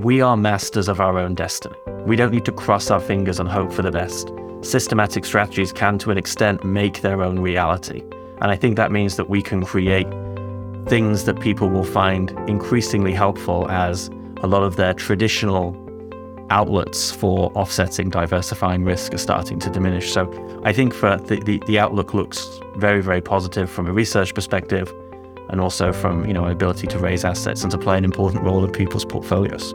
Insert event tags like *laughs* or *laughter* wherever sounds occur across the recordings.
we are masters of our own destiny. We don't need to cross our fingers and hope for the best. Systematic strategies can, to an extent, make their own reality. And I think that means that we can create things that people will find increasingly helpful as a lot of their traditional outlets for offsetting diversifying risk are starting to diminish. So I think for the, the, the, outlook looks very, very positive from a research perspective and also from you know ability to raise assets and to play an important role in people's portfolios.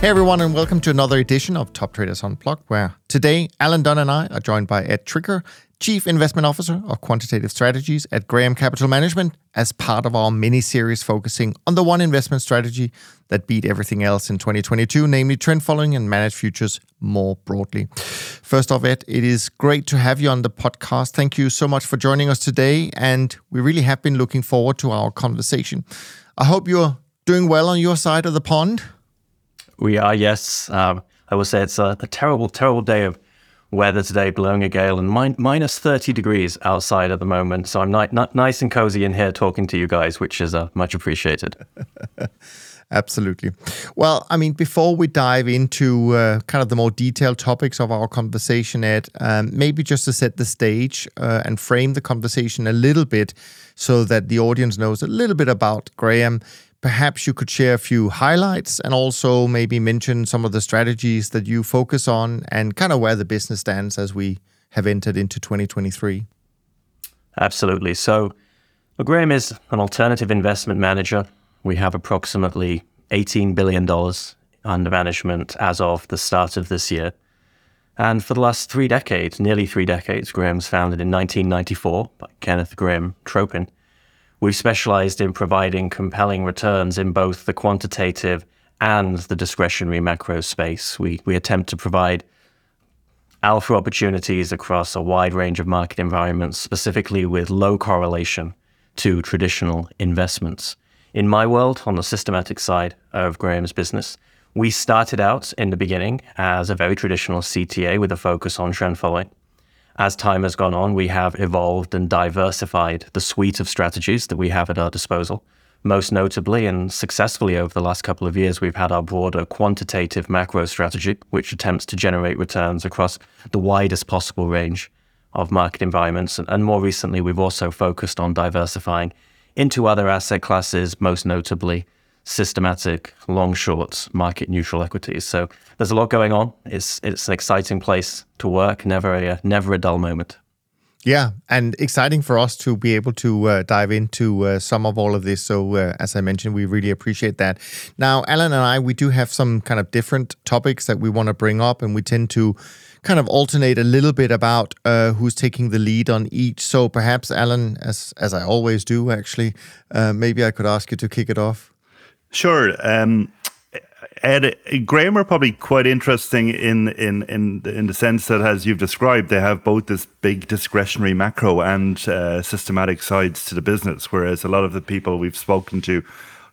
Hey everyone, and welcome to another edition of Top Traders Unplugged, where today Alan Dunne and I are joined by Ed Tricker, Chief Investment Officer of Quantitative Strategies at Graham Capital Management, as part of our mini series focusing on the one investment strategy that beat everything else in 2022, namely trend following and managed futures more broadly. First off, Ed, it is great to have you on the podcast. Thank you so much for joining us today, and we really have been looking forward to our conversation. I hope you're doing well on your side of the pond. We are, yes. Um, I will say it's a, a, terrible, terrible day of weather today, blowing a gale and min- minus 30 degrees outside at the moment. So I'm ni- ni- nice and cozy in here talking to you guys, which is uh, much appreciated. *laughs* Absolutely. Well, I mean, before we dive into uh, kind of the more detailed topics of our conversation, Ed, um, maybe just to set the stage uh, and frame the conversation a little bit so that the audience knows a little bit about Graham perhaps you could share a few highlights and also maybe mention some of the strategies that you focus on and kind of where the business stands as we have entered into 2023. Absolutely. So, well, Graham is an alternative investment manager. We have approximately $18 billion under management as of the start of this year. And for the last three decades, nearly three decades, Graham's founded in 1994 by Kenneth Graham Tropin. We've specialized in providing compelling returns in both the quantitative and the discretionary macro space. We, we attempt to provide alpha opportunities across a wide range of market environments, specifically with low correlation to traditional investments. In my world, on the systematic side of Graham's business, we started out in the beginning as a very traditional CTA with a focus on trend following as time has gone on, we have evolved and diversified the suite of strategies that we have at our disposal. Most notably and successfully over the last couple of years, we've had our broader quantitative macro strategy, which attempts to generate returns across the widest possible range of market environments. And, more recently, we've also focused on diversifying into other asset classes, most notably systematic long shorts, market neutral equities. So there's a lot going on. It's it's an exciting place to work. Never a never a dull moment. Yeah, and exciting for us to be able to uh, dive into uh, some of all of this. So, uh, as I mentioned, we really appreciate that. Now, Alan and I, we do have some kind of different topics that we want to bring up, and we tend to kind of alternate a little bit about uh, who's taking the lead on each. So, perhaps, Alan, as as I always do, actually, uh, maybe I could ask you to kick it off. Sure. Um, Ed, Graham are probably quite interesting in in in in the sense that, as you've described, they have both this big discretionary macro and uh, systematic sides to the business. Whereas a lot of the people we've spoken to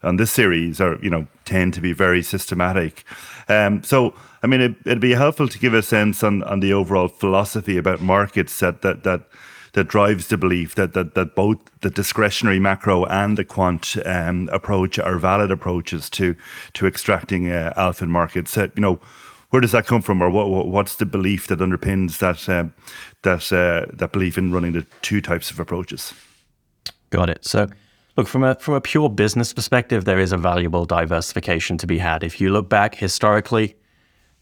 on this series are, you know, tend to be very systematic. Um, so, I mean, it, would be helpful to give a sense on on the overall philosophy about markets that that that that drives the belief that that that both the discretionary macro and the quant um, approach are valid approaches to to extracting uh, alpha in markets. You know, where does that come from, or what, what's the belief that underpins that uh, that that belief in running the two types of approaches? Got it. So. Look, from a from a pure business perspective, there is a valuable diversification to be had. If you look back historically,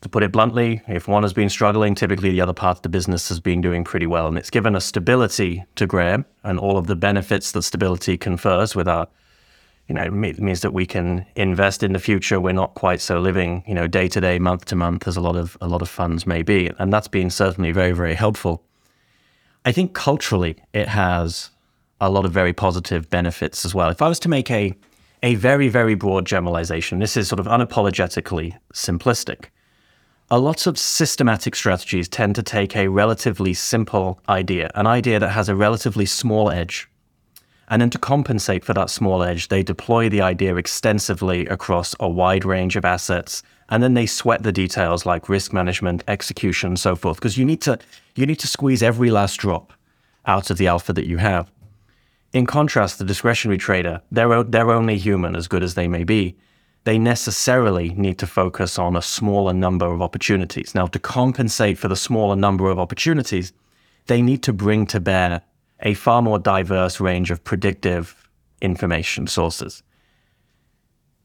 to put it bluntly, if one has been struggling, typically the other part of the business has been doing pretty well. And it's given us stability to Graham and all of the benefits that stability confers with our, you know, it means that we can invest in the future. We're not quite so living, you know, day to day, month to month, as a lot of a lot of funds may be. And that's been certainly very, very helpful. I think culturally it has a lot of very positive benefits as well. If I was to make a a very, very broad generalization, this is sort of unapologetically simplistic a lot of systematic strategies tend to take a relatively simple idea, an idea that has a relatively small edge. And then to compensate for that small edge, they deploy the idea extensively across a wide range of assets. And then they sweat the details like risk management, execution, and so forth, because you need to you need to squeeze every last drop out of the alpha that you have. In contrast, the discretionary trader, they're, they're only human as good as they may be they necessarily need to focus on a smaller number of opportunities. Now, to compensate for the smaller number of opportunities, they need to bring to bear a far more diverse range of predictive information sources.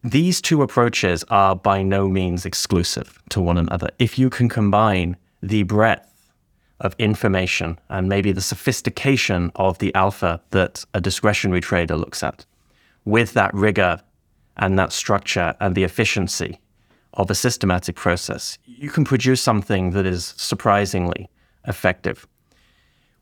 These two approaches are by no means exclusive to one another. If you can combine the breadth of information and maybe the sophistication of the alpha that a discretionary trader looks at with that rigor and that structure and the efficiency of a systematic process, you can produce something that is surprisingly effective.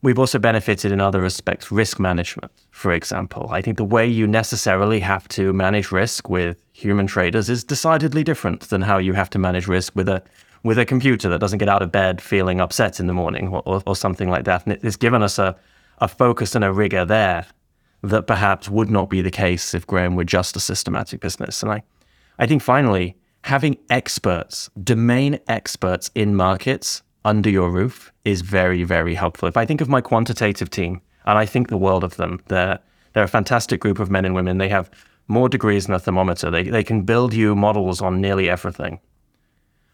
We've also benefited in other respects, risk management, for example. I think the way you necessarily have to manage risk with human traders is decidedly different than how you have to manage risk with a with a computer that doesn't get out of bed feeling upset in the morning or, or, or something like that. And it's given us a, a focus and a rigor there that perhaps would not be the case if Graham were just a systematic business. And I, I think finally, having experts, domain experts in markets under your roof is very, very helpful. If I think of my quantitative team, and I think the world of them, they're, they're a fantastic group of men and women. They have more degrees than a thermometer. They, they can build you models on nearly everything.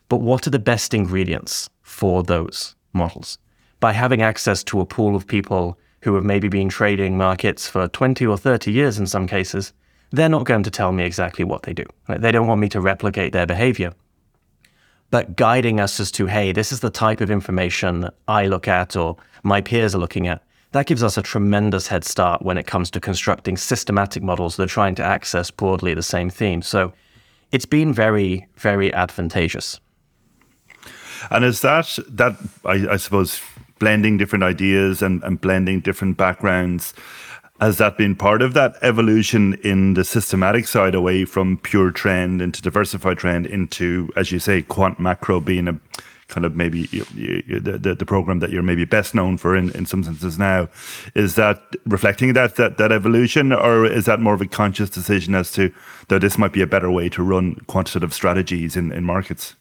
But what are the best ingredients for those models? By having access to a pool of people who have maybe been trading markets for 20 or 30 years in some cases, they're not going to tell me exactly what they do. They don't want me to replicate their behavior. But guiding us as to, hey, this is the type of information that I look at or my peers are looking at, that gives us a tremendous head start when it comes to constructing systematic models that are trying to access broadly the same theme. So it's been very, very advantageous. And is that that I, I suppose blending different ideas and, and blending different backgrounds. Has that been part of that evolution in the systematic side away from pure trend into diversified trend into, as you say, quant macro being a kind of maybe you, you, the, the, program that you're maybe best known for in, in some senses now is that reflecting that, that that evolution or is that more of a conscious decision as to that this might be a better way to run quantitative strategies in, in markets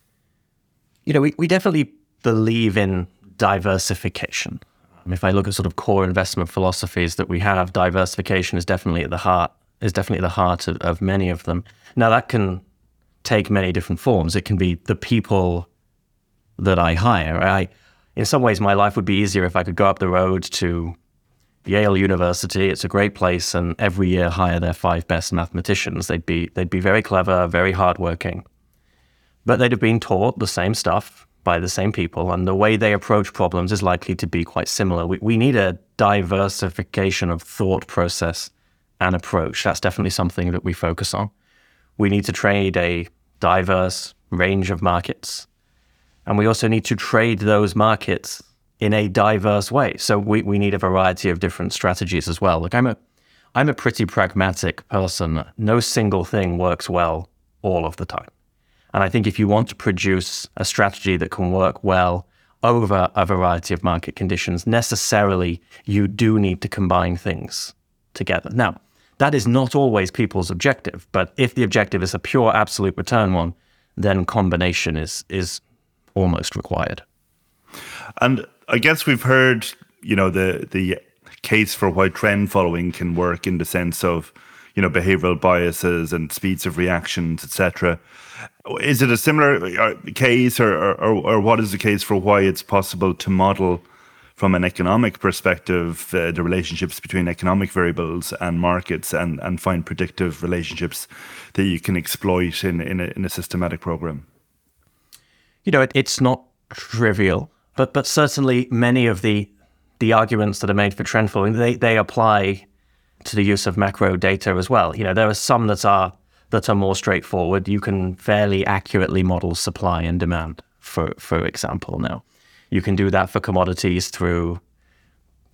you know we, we definitely believe in diversification. If I look at sort of core investment philosophies that we have, diversification is definitely at the heart is definitely the heart of, of many of them. Now that can take many different forms. It can be the people that I hire. I, in some ways, my life would be easier if I could go up the road to Yale University. It's a great place, and every year hire their five best mathematicians. They'd be they'd be very clever, very hardworking, but they'd have been taught the same stuff by the same people, and the way they approach problems is likely to be quite similar. We, we need a diversification of thought process and approach. That's definitely something that we focus on. We need to trade a diverse range of markets, and we also need to trade those markets in a diverse way. So we, we need a variety of different strategies as well. Like I'm a I'm a pretty pragmatic person. No single thing works well all of the time. And I think if you want to produce a strategy that can work well over a variety of market conditions, necessarily you do need to combine things together. Now, that is not always people's objective, but if the objective is a pure absolute return one, then combination is is almost required. And I guess we've heard, you know, the the case for why trend following can work in the sense of, you know, behavioral biases and speeds of reactions, etc. Is it a similar uh, case, or, or, or what is the case for why it's possible to model from an economic perspective uh, the relationships between economic variables and markets and, and find predictive relationships that you can exploit in, in, a, in a systematic program? you know, it, it's not trivial, but but certainly many of the the arguments that are made for trend following they they apply to the use of macro data as well. You know, there are some that are that are more straightforward. You can fairly accurately model supply and demand, for for example. Now, you can do that for commodities through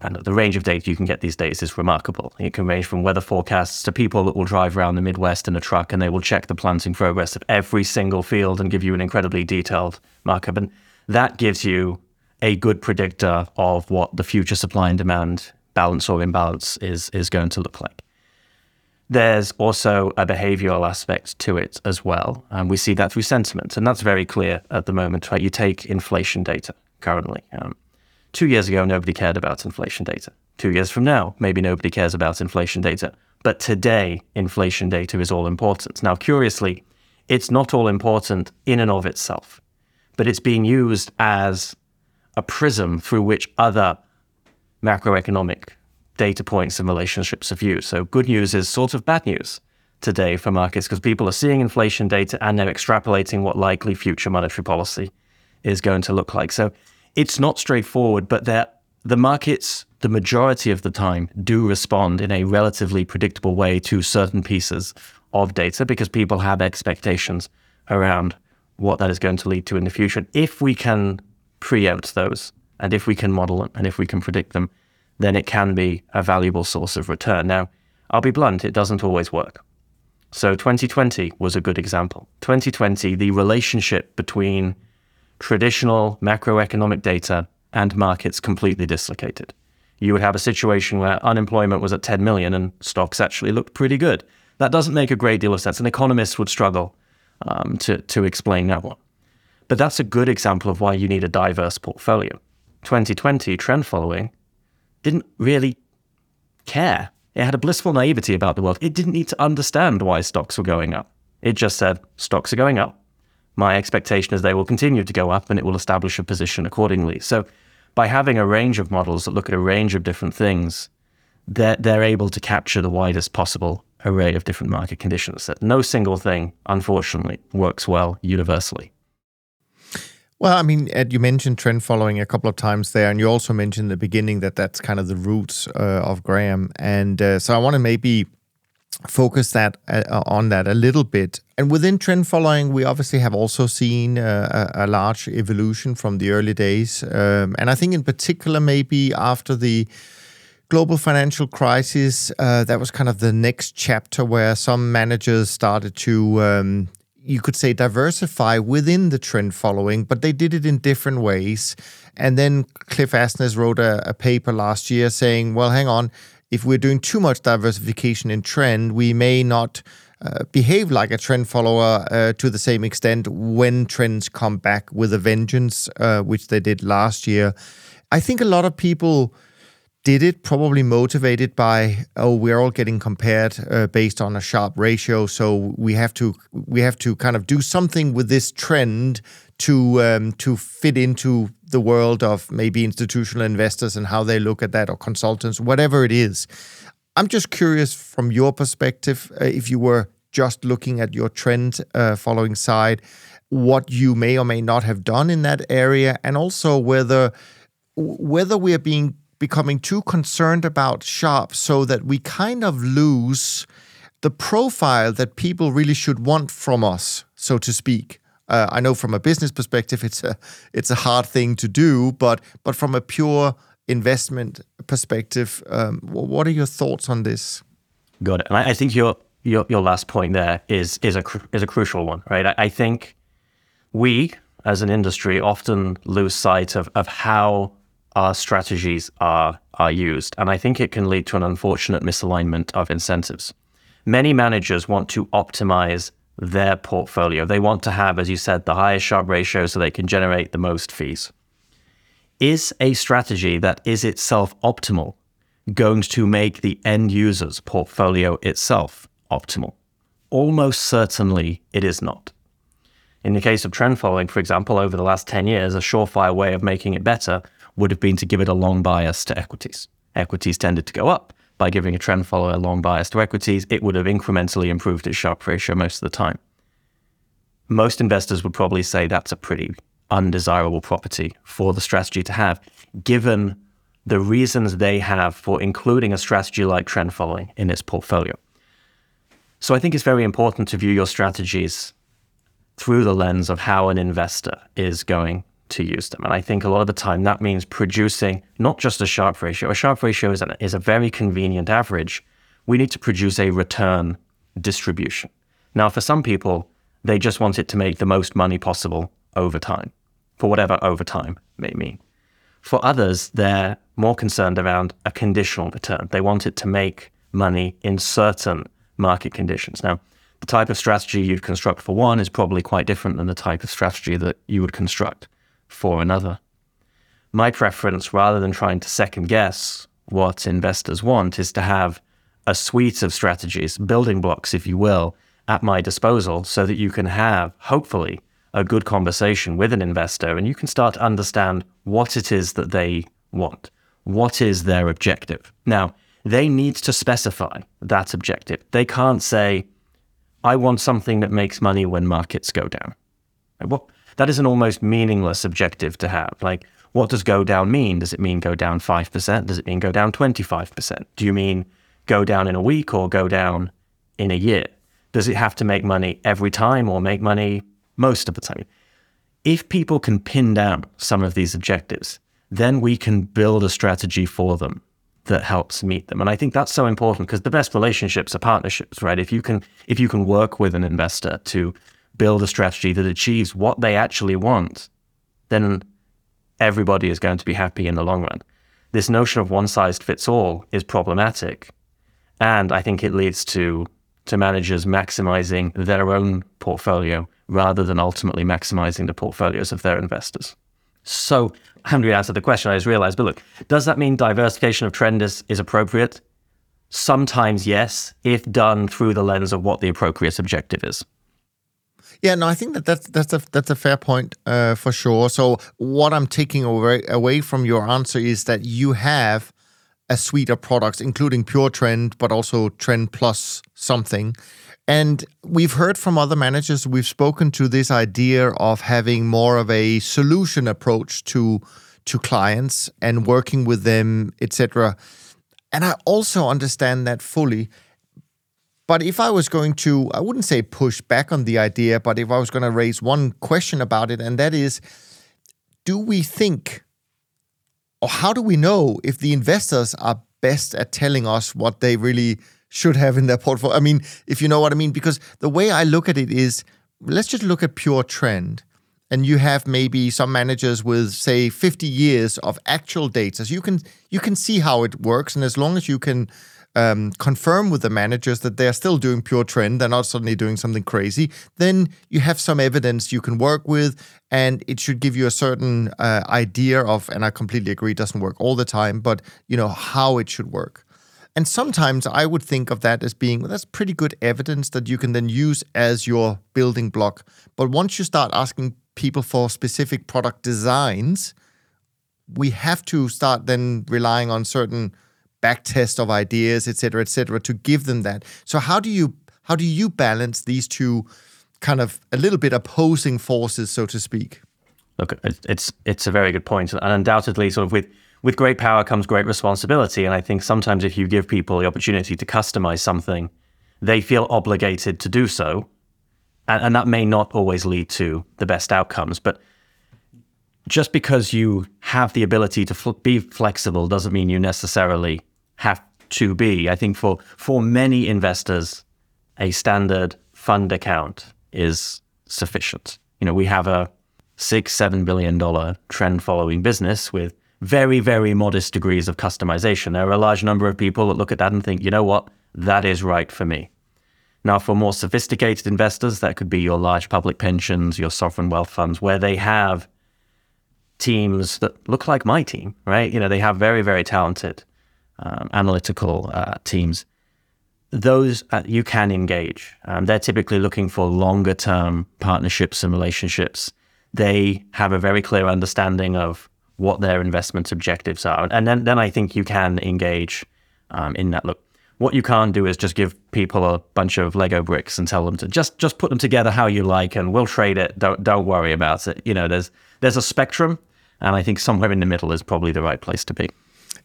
and the range of data you can get these days is remarkable. It can range from weather forecasts to people that will drive around the Midwest in a truck and they will check the planting progress of every single field and give you an incredibly detailed markup. And that gives you a good predictor of what the future supply and demand balance or imbalance is, is going to look like. There's also a behavioral aspect to it as well. And we see that through sentiment. And that's very clear at the moment, right? You take inflation data currently. Um, two years ago, nobody cared about inflation data. Two years from now, maybe nobody cares about inflation data. But today, inflation data is all important. Now, curiously, it's not all important in and of itself, but it's being used as a prism through which other macroeconomic data points and relationships of viewed. So good news is sort of bad news today for markets because people are seeing inflation data and they're extrapolating what likely future monetary policy is going to look like. So it's not straightforward, but the markets, the majority of the time, do respond in a relatively predictable way to certain pieces of data because people have expectations around what that is going to lead to in the future. If we can preempt those, and if we can model them, and if we can predict them, then it can be a valuable source of return. Now, I'll be blunt, it doesn't always work. So 2020 was a good example. 2020, the relationship between traditional macroeconomic data and markets completely dislocated. You would have a situation where unemployment was at 10 million and stocks actually looked pretty good. That doesn't make a great deal of sense, and economists would struggle um, to, to explain that one. But that's a good example of why you need a diverse portfolio. 2020 trend following didn't really care. It had a blissful naivety about the world. It didn't need to understand why stocks were going up. It just said, stocks are going up. My expectation is they will continue to go up and it will establish a position accordingly. So, by having a range of models that look at a range of different things, they're, they're able to capture the widest possible array of different market conditions. That no single thing, unfortunately, works well universally. Well, I mean, Ed, you mentioned trend following a couple of times there, and you also mentioned in the beginning that that's kind of the roots uh, of Graham. And uh, so I want to maybe focus that uh, on that a little bit. And within trend following, we obviously have also seen uh, a, a, large evolution from the early days. Um, and I think, in particular, maybe after the global financial crisis, uh, that was kind of the next chapter where some managers started to um, you could say diversify within the trend following, but they did it in different ways. And then Cliff Asness wrote a, a, paper last year saying, well, hang on, if we're doing too much diversification in trend, we may not uh, behave like a trend follower uh, to the same extent when trends come back with a vengeance, uh, which they did last year. I think a lot of people did it probably motivated by oh we're all getting compared uh, based on a Sharpe ratio so we have to we have to kind of do something with this trend to um, to fit into the world of maybe institutional investors and how they look at that or consultants whatever it is. I'm just curious from your perspective uh, if you were just looking at your trend uh, following side what you may or may not have done in that area and also whether whether we are being becoming too concerned about Sharpe so that we kind of lose the profile that people really should want from us, so to speak. Uh, I know from a business perspective, it's a it's a hard thing to do, but but from a pure investment perspective, um, what are your thoughts on this? It. And I, I think your your your last point there is is a is a crucial one, right? I, I think we as an industry often lose sight of of how our strategies are are used, and I think it can lead to an unfortunate misalignment of incentives. Many managers want to optimize their portfolio. They want to have, as you said, the highest Sharpe ratio so they can generate the most fees. Is a strategy that is itself optimal going to make the end user's portfolio itself optimal? Almost certainly it is not. In the case of trend following, for example, over the last 10 years, a surefire way of making it better would have been to give it a long bias to equities. Equities tended to go up. By giving a trend follower a long bias to equities, it would have incrementally improved its Sharpe ratio most of the time. Most investors would probably say that's a pretty undesirable property for the strategy to have, given the reasons they have for including a strategy like trend following in its portfolio. So I think it's very important to view your strategies through the lens of how an investor is going to use them. And I think a lot of the time that means producing not just a Sharpe ratio. A Sharpe ratio is, an, is a very convenient average. We need to produce a return distribution. Now, for some people, they just want it to make the most money possible over time, for whatever over time may mean. For others, they're more concerned around a conditional return. They want it to make money in certain market conditions. Now, the type of strategy you'd construct for one is probably quite different than the type of strategy that you would construct for another. My preference, rather than trying to second guess what investors want, is to have a suite of strategies, building blocks, if you will, at my disposal so that you can have, hopefully, a good conversation with an investor and you can start to understand what it is that they want. What is their objective? Now, they need to specify that objective. They can't say, I want something that makes money when markets go down. Well, that is an almost meaningless objective to have. Like, what does go down mean? Does it mean go down 5%? Does it mean go down 25%? Do you mean go down in a week or go down in a year? Does it have to make money every time or make money most of the time? If people can pin down some of these objectives, then we can build a strategy for them that helps meet them. And I think that's so important because the best relationships are partnerships, right? If you can if you can work with an investor to build a strategy that achieves what they actually want, then everybody is going to be happy in the long run. This notion of one size fits all is problematic. And I think it leads to to managers maximizing their own portfolio rather than ultimately maximizing the portfolios of their investors. So I haven't really answered the question, I just realized, but look, does that mean diversification of trend is, is appropriate? Sometimes yes, if done through the lens of what the appropriate objective is. Yeah, no, I think that that's that's a that's a fair point uh, for sure. So what I'm taking away away from your answer is that you have a suite of products, including Pure Trend, but also Trend Plus something. And we've heard from other managers, we've spoken to this idea of having more of a solution approach to to clients and working with them, etc. And I also understand that fully. But if I was going to, I wouldn't say push back on the idea, but if I was going to raise one question about it, and that is do we think, or how do we know if the investors are best at telling us what they really should have in their portfolio? I mean, if you know what I mean, because the way I look at it is let's just look at pure trend. And you have maybe some managers with, say, 50 years of actual data. So you can you can see how it works. And as long as you can um, confirm with the managers that they're still doing pure trend, they're not suddenly doing something crazy, then you have some evidence you can work with, and it should give you a certain uh, idea of. And I completely agree, it doesn't work all the time, but you know how it should work. And sometimes I would think of that as being well, that's pretty good evidence that you can then use as your building block. But once you start asking people for specific product designs, we have to start then relying on certain backtest of ideas, et cetera, et cetera, to give them that. So how do you how do you balance these two kind of a little bit opposing forces, so to speak? Look, it's it's a very good point, and undoubtedly, sort of with with great power comes great responsibility. And I think sometimes if you give people the opportunity to customize something, they feel obligated to do so, and, and that may not always lead to the best outcomes, but just because you have the ability to fl- be flexible doesn't mean you necessarily have to be. I think for for many investors, a standard fund account is sufficient. You know, we have a six, seven billion dollar trend following business with very, very modest degrees of customization. There are a large number of people that look at that and think, you know what, that is right for me. Now, for more sophisticated investors, that could be your large public pensions, your sovereign wealth funds, where they have teams that look like my team, right? You know, they have very, very talented um, analytical uh, teams, those uh, you can engage. Um, they're typically looking for longer term partnerships and relationships. They have a very clear understanding of what their investment objectives are. And then, then I think you can engage um, in that. Look, what you can't do is just give people a bunch of Lego bricks and tell them to just just put them together how you like, and we'll trade it. Don't don't worry about it. You know, there's there's a spectrum, and I think somewhere in the middle is probably the right place to be.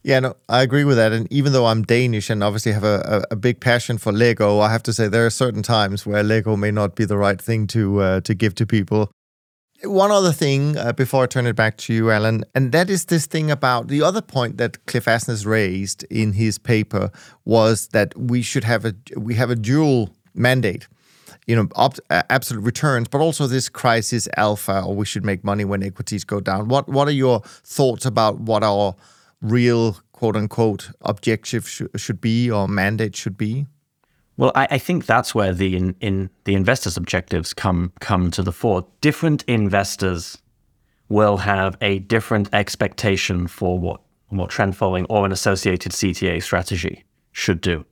Yeah, no, I agree with that. And even though I'm Danish and obviously have a, a, a, big passion for Lego, I have to say there are certain times where Lego may not be the right thing to uh, to give to people. One other thing uh, before I turn it back to you, Alan, and that is this thing about the other point that Cliff Asness raised in his paper was that we should have a we have a dual mandate, you know, absolute returns, but also this crisis alpha, or we should make money when equities go down. What what are your thoughts about what our real quote unquote objective sh- should be or mandate should be? Well, I, I, think that's where the in, in the investors' objectives come come to the fore. Different investors will have a different expectation for what what trend following or an associated CTA strategy should do.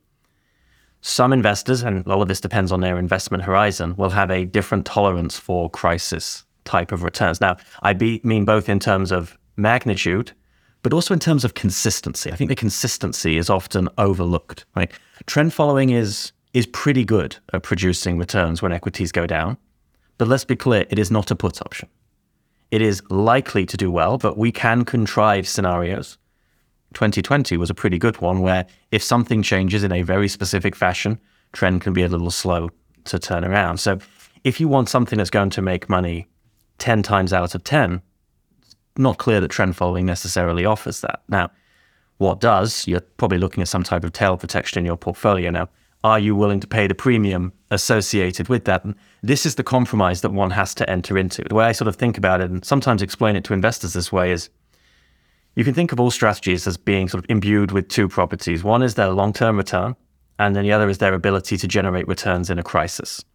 Some investors, and all of this depends on their investment horizon, will have a different tolerance for crisis type of returns. Now, I be, mean both in terms of magnitude but also in terms of consistency. I think the consistency is often overlooked. Right? Trend following is is pretty good at producing returns when equities go down. But let's be clear, it is not a put option. It is likely to do well, but we can contrive scenarios. 2020 was a pretty good one where if something changes in a very specific fashion, trend can be a little slow to turn around. So if you want something that's going to make money 10 times out of 10, not clear that trend following necessarily offers that. Now, what does? You're probably looking at some type of tail protection in your portfolio. Now, are you willing to pay the premium associated with that? And this is the compromise that one has to enter into. The way I sort of think about it and sometimes explain it to investors this way is you can think of all strategies as being sort of imbued with two properties. One is their long term return, and then the other is their ability to generate returns in a crisis.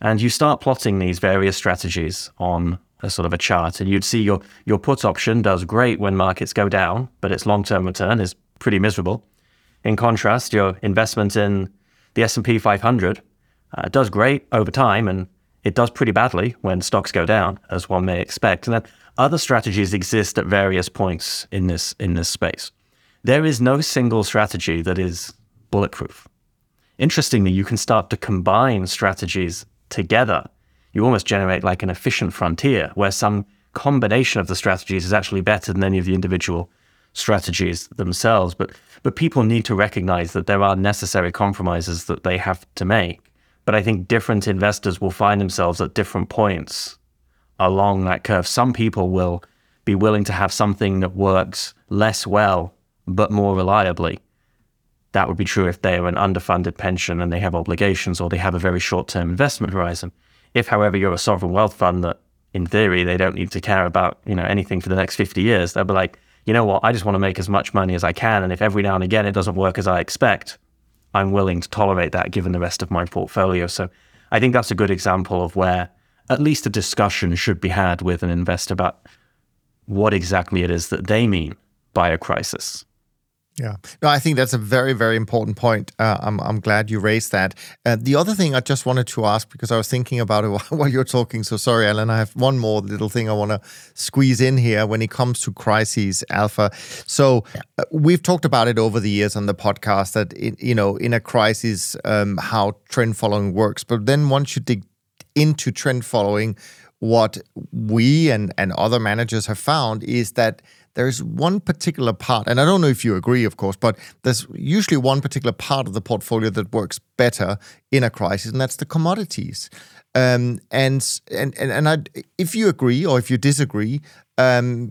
And you start plotting these various strategies on a sort of a chart, and you'd see your your put option does great when markets go down, but its long term return is pretty miserable. In contrast, your investment in the S and P 500 uh, does great over time, and it does pretty badly when stocks go down, as one may expect. And then other strategies exist at various points in this in this space. There is no single strategy that is bulletproof. Interestingly, you can start to combine strategies together you almost generate like an efficient frontier where some combination of the strategies is actually better than any of the individual strategies themselves. But but people need to recognize that there are necessary compromises that they have to make. But I think different investors will find themselves at different points along that curve. Some people will be willing to have something that works less well but more reliably. That would be true if they are an underfunded pension and they have obligations or they have a very short term investment horizon. If, however, you're a sovereign wealth fund that, in theory, they don't need to care about you know anything for the next 50 years, they'll be like, you know what, I just want to make as much money as I can, and if every now and again it doesn't work as I expect, I'm willing to tolerate that given the rest of my portfolio. So I think that's a good example of where at least a discussion should be had with an investor about what exactly it is that they mean by a crisis. Yeah, no, I think that's a very, very important point. Uh, I'm, I'm glad you raised that. Uh, the other thing I just wanted to ask because I was thinking about it *laughs* while you're talking. So sorry, Alan. I have one more little thing I want to squeeze in here when it comes to crises alpha. So uh, we've talked about it over the years on the podcast that it, you know in a crisis um, how trend following works. But then once you dig into trend following, what we and and other managers have found is that there's one particular part, and I don't know if you agree, of course, but there's usually one particular part of the portfolio that works better in a crisis, and that's the commodities. Um, and and and, and I, if you agree or if you disagree, um,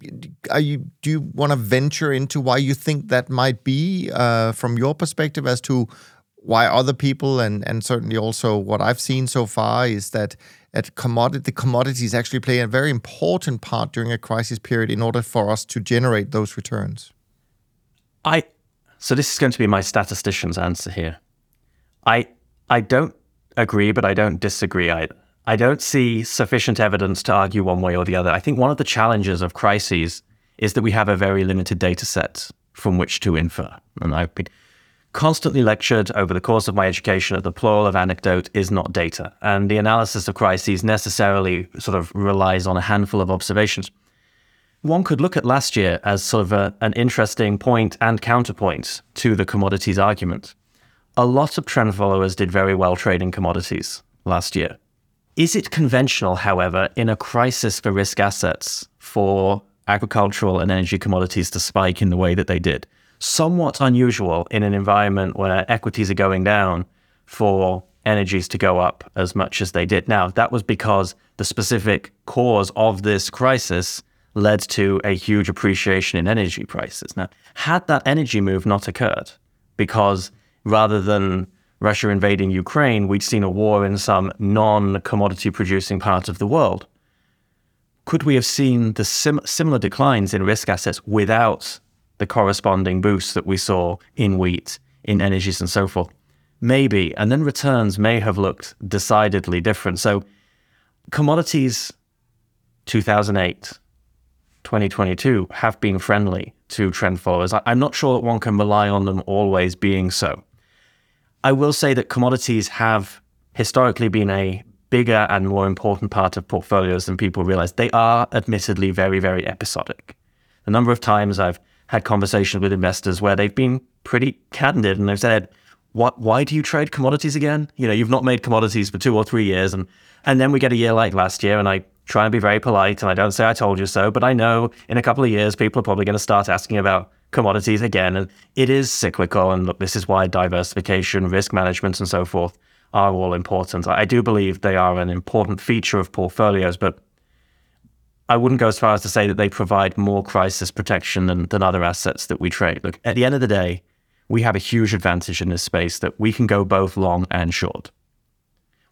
you do you want to venture into why you think that might be uh, from your perspective as to why other people and and certainly also what I've seen so far is that at commodity the commodities actually play a very important part during a crisis period in order for us to generate those returns. I so this is going to be my statistician's answer here. I I don't agree, but I don't disagree either. I don't see sufficient evidence to argue one way or the other. I think one of the challenges of crises is that we have a very limited data set from which to infer. And I've been constantly lectured over the course of my education that the plural of anecdote is not data, and the analysis of crises necessarily sort of relies on a handful of observations. One could look at last year as sort of a, an interesting point and counterpoint to the commodities argument. a lot of trend followers did very well trading commodities last year. Is it conventional, however, in a crisis for risk assets for agricultural and energy commodities to spike in the way that they did? Somewhat unusual in an environment where equities are going down for energies to go up as much as they did. Now, that was because the specific cause of this crisis led to a huge appreciation in energy prices. Now, had that energy move not occurred, because rather than Russia invading Ukraine, we'd seen a war in some non commodity producing part of the world. Could we have seen the sim- similar declines in risk assets without the corresponding boost that we saw in wheat, in energies, and so forth? Maybe. And then returns may have looked decidedly different. So, commodities 2008, 2022 have been friendly to trend followers. I'm not sure that one can rely on them always being so. I will say that commodities have historically been a bigger and more important part of portfolios than people realize. They are admittedly very, very episodic. The number of times I've had conversations with investors where they've been pretty candid and they've said, what, why do you trade commodities again? You know, you've not made commodities for two or three years. And, and then we get a year like last year and I try and be very polite and I don't say I told you so, but I know in a couple of years, people are probably going to start asking about commodities again. And it is cyclical. And look, this is why diversification, risk management, and so forth are all important. I do believe they are an important feature of portfolios, but I wouldn't go as far as to say that they provide more crisis protection than, than other assets that we trade. Look, at the end of the day, we have a huge advantage in this space that we can go both long and short.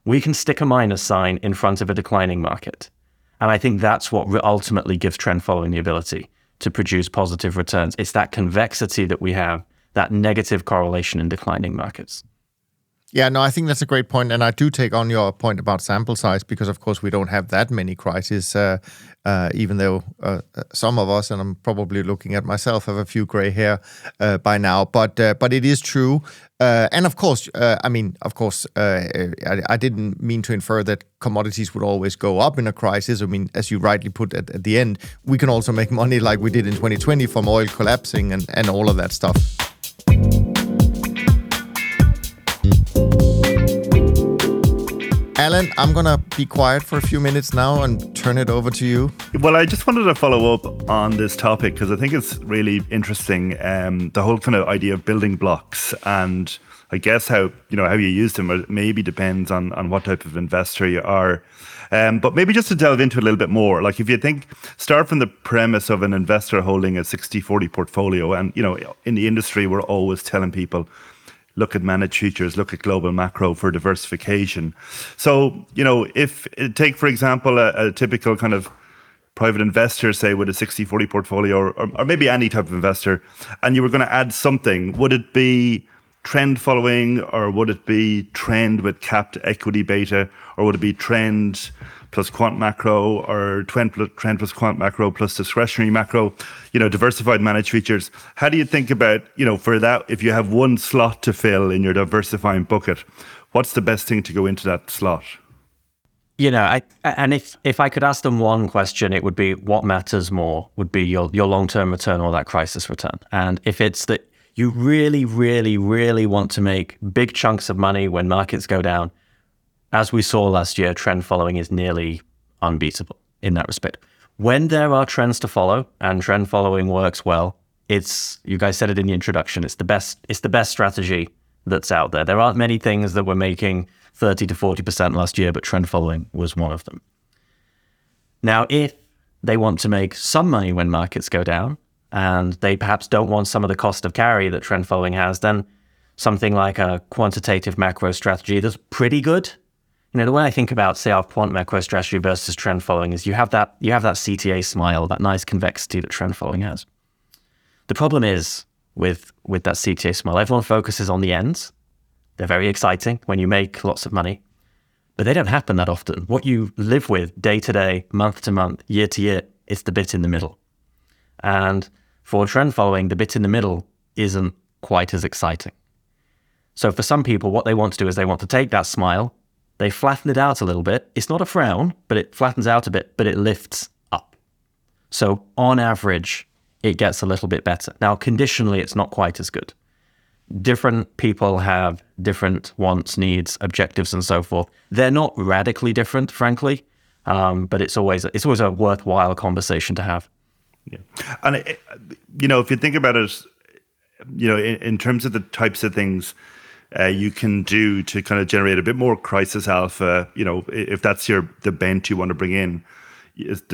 We can stick a minus sign in front of a declining market. And I think that's what ultimately gives trend following the ability to produce positive returns. It's that convexity that we have, that negative correlation in declining markets. Yeah, no, I think that's a great point, and I do take on your point about sample size because, of course, we don't have that many crises. Uh, uh, even though uh, some of us, and I'm probably looking at myself, have a few gray hair uh, by now, but uh, but it is true. Uh, and of course, I mean, of course, I, I, didn't mean to infer that commodities would always go up in a crisis. I mean, as you rightly put at, at the end, we can also make money like we did in 2020 from oil collapsing and, and all of that stuff. Alan, I'm going to be quiet for a few minutes now and turn it over to you. Well, I just wanted to follow up on this topic because I think it's really interesting. Um, the whole kind of idea of building blocks and I guess how you know how you use them maybe depends on on what type of investor you are. Um, but maybe just to delve into a little bit more, like if you think, start from the premise of an investor holding a 60 40 portfolio. And, you know, in the industry, we're always telling people, look at managed futures, look at global macro for diversification. So, you know, if take, for example, a, a typical kind of private investor, say with a 60 40 portfolio, or, or, maybe any type of investor, and you were going to add something, would it be trend following, or would it be trend with capped equity beta, or would it be trend? Plus quant macro or trend plus, trend plus quant macro plus discretionary macro, you know, diversified managed futures. How do you think about, you know, for that, if you have one slot to fill in your diversifying bucket, what's the best thing to go into that slot? You know, I, and if if I could ask them one question, it would be what matters more would be your your long term return or that crisis return. And if it's that you really, really, really want to make big chunks of money when markets go down, as we saw last year, trend following is nearly unbeatable in that respect. When there are trends to follow and trend following works well, it's you guys said it in the introduction, it's the best it's the best strategy that's out there. There aren't many things that were making 30 to 40% last year, but trend following was one of them. Now, if they want to make some money when markets go down and they perhaps don't want some of the cost of carry that trend following has, then something like a quantitative macro strategy that's pretty good you know, the way I think about, say, our quant macro strategy versus trend following is you have that you have that CTA smile, that nice convexity that trend following has. The problem is with with that CTA smile, everyone focuses on the ends. They're very exciting when you make lots of money, but they don't happen that often. What you live with day to day, month to month, year to year, is the bit in the middle. And for trend following, the bit in the middle isn't quite as exciting. So for some people, what they want to do is they want to take that smile they flatten it out a little bit. It's not a frown, but it flattens out a bit, but it lifts up. So on average, it gets a little bit better. Now, conditionally, it's not quite as good. different people have different wants, needs, objectives, and so forth. They're not radically different, frankly, um, but it's always it's always a worthwhile conversation to have. Yeah, and it, you know, if you think about it, you know, in, in terms of the types of things uh, you can do to kind of generate a bit more crisis alpha, you know, if that's your the bent you want to bring in.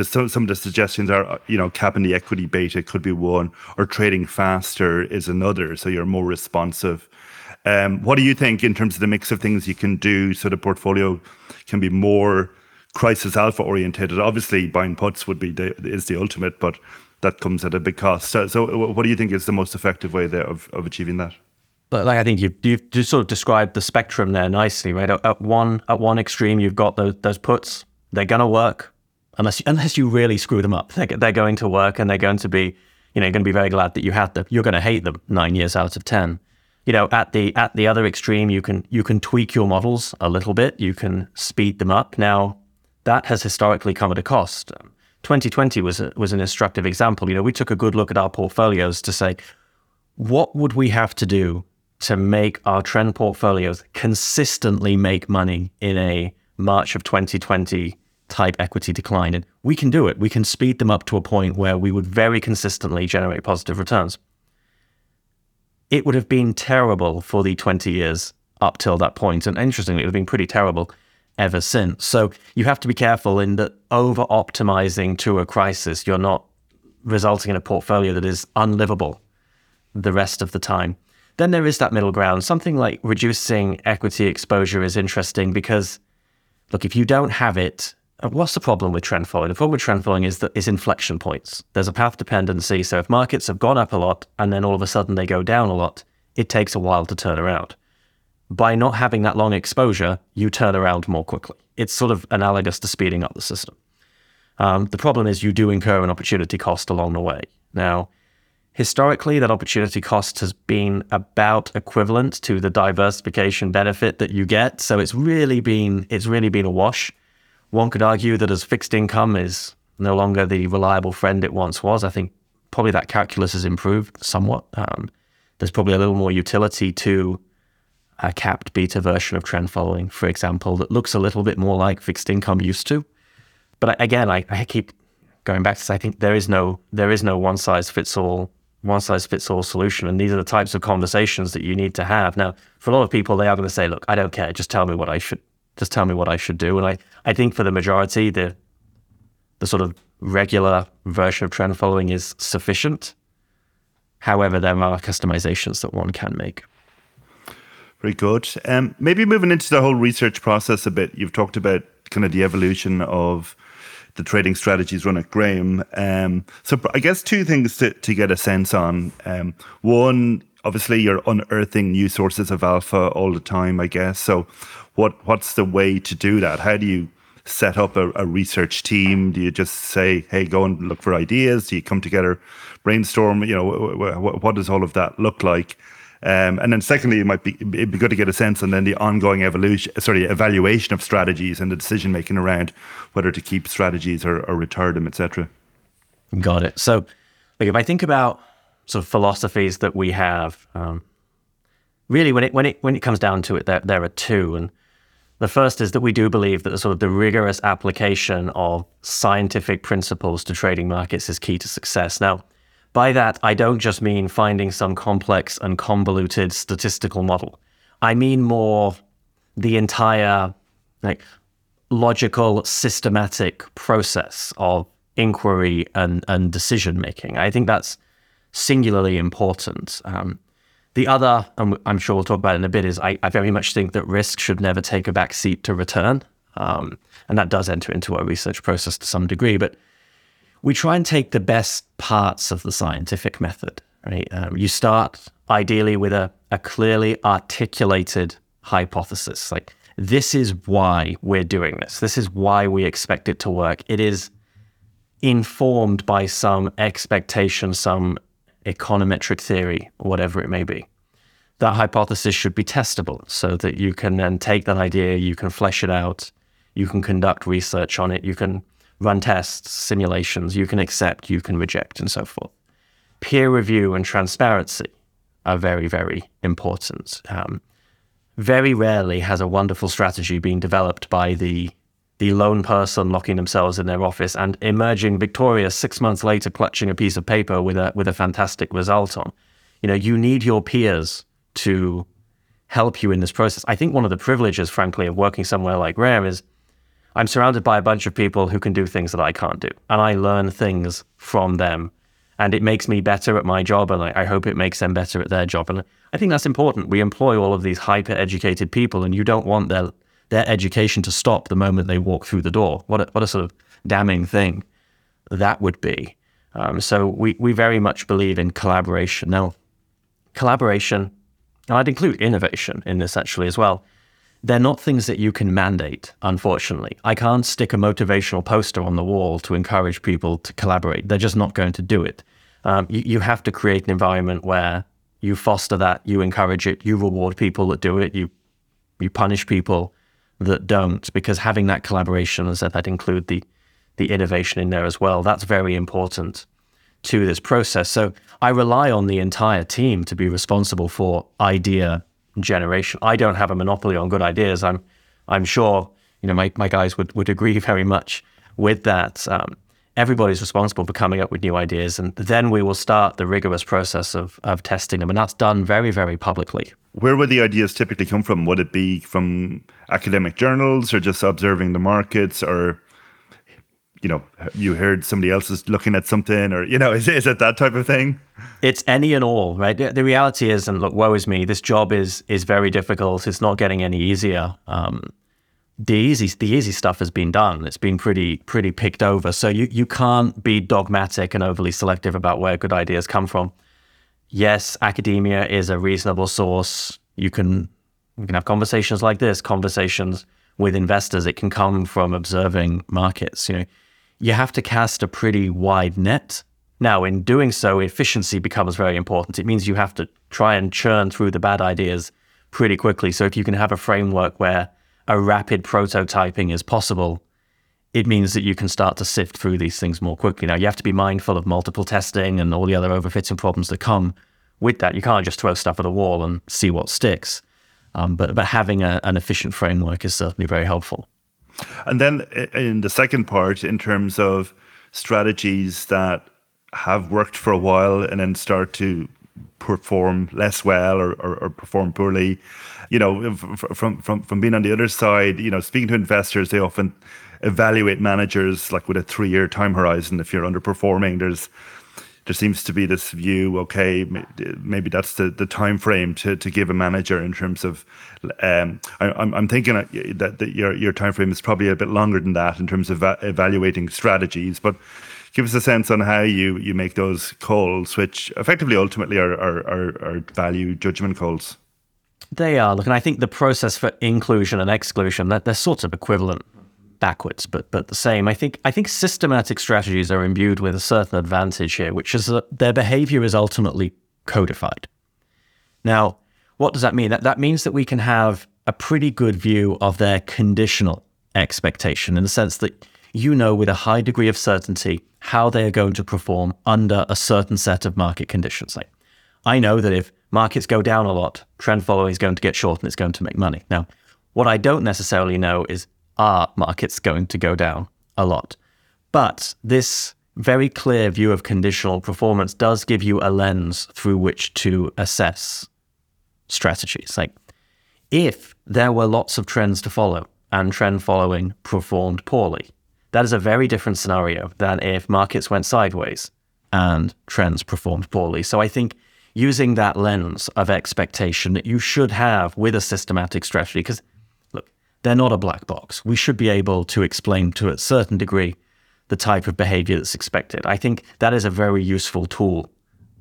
Some, some of the suggestions are, you know, capping the equity beta could be one, or trading faster is another. So you're more responsive. Um, what do you think in terms of the mix of things you can do so the portfolio can be more crisis alpha orientated? Obviously, buying puts would be the, is the ultimate, but that comes at a big cost. So, so what do you think is the most effective way there of, of achieving that? Like I think you've, you've just sort of described the spectrum there nicely, right? At, one at one extreme, you've got those, those puts. They're going to work unless unless you really screw them up. They're, they're going to work, and they're going to be you know going to be very glad that you had them. You're going to hate them nine years out of ten. You know, at the at the other extreme, you can you can tweak your models a little bit. You can speed them up. Now, that has historically come at a cost. 2020 was a, was an instructive example. You know, we took a good look at our portfolios to say, what would we have to do to make our trend portfolios consistently make money in a March of 2020 type equity decline. And we can do it. We can speed them up to a point where we would very consistently generate positive returns. It would have been terrible for the 20 years up till that point. And interestingly, it would have been pretty terrible ever since. So you have to be careful in that over optimizing to a crisis, you're not resulting in a portfolio that is unlivable the rest of the time. Then there is that middle ground. Something like reducing equity exposure is interesting because, look, if you don't have it, uh, what's the problem with trend following? The problem with trend following is that is inflection points. There's a path dependency. So if markets have gone up a lot and then all of a sudden they go down a lot, it takes a while to turn around. By not having that long exposure, you turn around more quickly. It's sort of analogous to speeding up the system. Um, the problem is you do incur an opportunity cost along the way. Now, Historically, that opportunity cost has been about equivalent to the diversification benefit that you get. So it's really been it's really been a wash. One could argue that as fixed income is no longer the reliable friend it once was. I think probably that calculus has improved somewhat. Um, there's probably a little more utility to a capped beta version of trend following, for example, that looks a little bit more like fixed income used to. But again, I, I keep going back to say I think there is no there is no one size fits all one size fits all solution. And these are the types of conversations that you need to have. Now, for a lot of people, they are going to say, look, I don't care. Just tell me what I should, just tell me what I should do. And I, I think for the majority, the, the sort of regular version of trend following is sufficient. However, there are customizations that one can make. Very good. Um, maybe moving into the whole research process a bit, you've talked about kind of the evolution of the trading strategies run at Graham. Um, so I guess two things to, to get a sense on. Um, one, obviously, you're unearthing new sources of alpha all the time. I guess so. What what's the way to do that? How do you set up a, a research team? Do you just say, "Hey, go and look for ideas"? Do you come together, brainstorm? You know, what does all of that look like? Um, and then secondly, it might be it'd be good to get a sense on then the ongoing evolution, sorry, evaluation of strategies and the decision making around whether to keep strategies or, or retire them, etc. Got it. So, like if I think about sort of philosophies that we have, um, really when it when it when it comes down to it, there there are two, and the first is that we do believe that the sort of the rigorous application of scientific principles to trading markets is key to success. Now by that, I don't just mean finding some complex and convoluted statistical model. I mean more the entire like logical, systematic process of inquiry and, and decision making. I think that's singularly important. Um, the other, and I'm sure we'll talk about it in a bit, is I, I very much think that risk should never take a back seat to return. Um, and that does enter into our research process to some degree. But we try and take the best parts of the scientific method. Right? Um, you start ideally with a, a clearly articulated hypothesis, like this is why we're doing this. This is why we expect it to work. It is informed by some expectation, some econometric theory, whatever it may be. That hypothesis should be testable so that you can then take that idea, you can flesh it out, you can conduct research on it, you can run tests, simulations, you can accept, you can reject, and so forth. Peer review and transparency. are very, very important. Um, very rarely has a wonderful strategy been developed by the the lone person locking themselves in their office and emerging victorious six months later, clutching a piece of paper with a with a fantastic result on. You know, you need your peers to help you in this process. I think one of the privileges, frankly, of working somewhere like Graham is I'm surrounded by a bunch of people who can do things that I can't do, and I learn things from them, and it makes me better at my job, and I, hope it makes them better at their job. And I think that's important. We employ all of these hyper educated people, and you don't want their their education to stop the moment they walk through the door. What a, what a sort of damning thing that would be. Um, so we, we very much believe in collaboration. Now, collaboration, and I'd include innovation in this actually as well. They're not things that you can mandate, unfortunately. I can't stick a motivational poster on the wall to encourage people to collaborate. They're just not going to do it. Um, you, you have to create an environment where you foster that, you encourage it, you reward people that do it, you you punish people that don't, because having that collaboration, as I said, that include the the innovation in there as well. That's very important to this process. So I rely on the entire team to be responsible for idea generation. I don't have a monopoly on good ideas. I'm I'm sure you know my, my guys would, would agree very much with that. Um, everybody's responsible for coming up with new ideas, and then we will start the rigorous process of of testing them, and that's done very very publicly where would the ideas typically come from? Would it be from academic journals or just observing the markets or you know, you heard somebody else is looking at something, or you know, *laughs* is is it that type of thing? It's any and all, right? The, the reality is, and look, woe is me. This job is is very difficult. It's not getting any easier. Um, the easy the easy stuff has been done. It's been pretty pretty picked over. So you you can't be dogmatic and overly selective about where good ideas come from yes, academia is a reasonable source. You can you can have conversations like this, conversations with investors. It can come from observing markets. You know, you have to cast a pretty wide net. Now, in doing so, efficiency becomes very important. It means you have to try and churn through the bad ideas pretty quickly. So if you can have a framework where a rapid prototyping is possible, it means that you can start to sift through these things more quickly. Now, you have to be mindful of multiple testing and all the other overfitting problems that come with that. You can't just throw stuff at a wall and see what sticks. Um, but, but having a, an efficient framework is certainly very helpful. And then in the second part, in terms of strategies that have worked for a while and then start to perform less well or, or, or perform poorly, you know, from, from, from being on the other side, you know, speaking to investors, they often evaluate managers like with a three year time horizon. If you're underperforming, there's there seems to be this view. Okay, maybe that's the, the time frame to, to give a manager in terms of. Um, I, am I'm thinking that, that your your time frame is probably a bit longer than that in terms of evaluating strategies, but give us a sense on how you, you make those calls, which effectively ultimately are, are, are, are, value judgment calls. They are. Look, and I think the process for inclusion and exclusion, that they're sort of equivalent backwards, but but the same. I think I think systematic strategies are imbued with a certain advantage here, which is that their behavior is ultimately codified. Now, what does that mean? That that means that we can have a pretty good view of their conditional expectation in the sense that you know with a high degree of certainty how they are going to perform under a certain set of market conditions. Like I know that if markets go down a lot, trend following is going to get short and it's going to make money. Now, what I don't necessarily know is are markets going to go down a lot? But this very clear view of conditional performance does give you a lens through which to assess strategies. Like if there were lots of trends to follow and trend following performed poorly, that is a very different scenario than if markets went sideways and trends performed poorly. So I think using that lens of expectation that you should have with a systematic strategy, because they're not a black box. We should be able to explain to a certain degree the type of behavior that's expected. I think that is a very useful tool.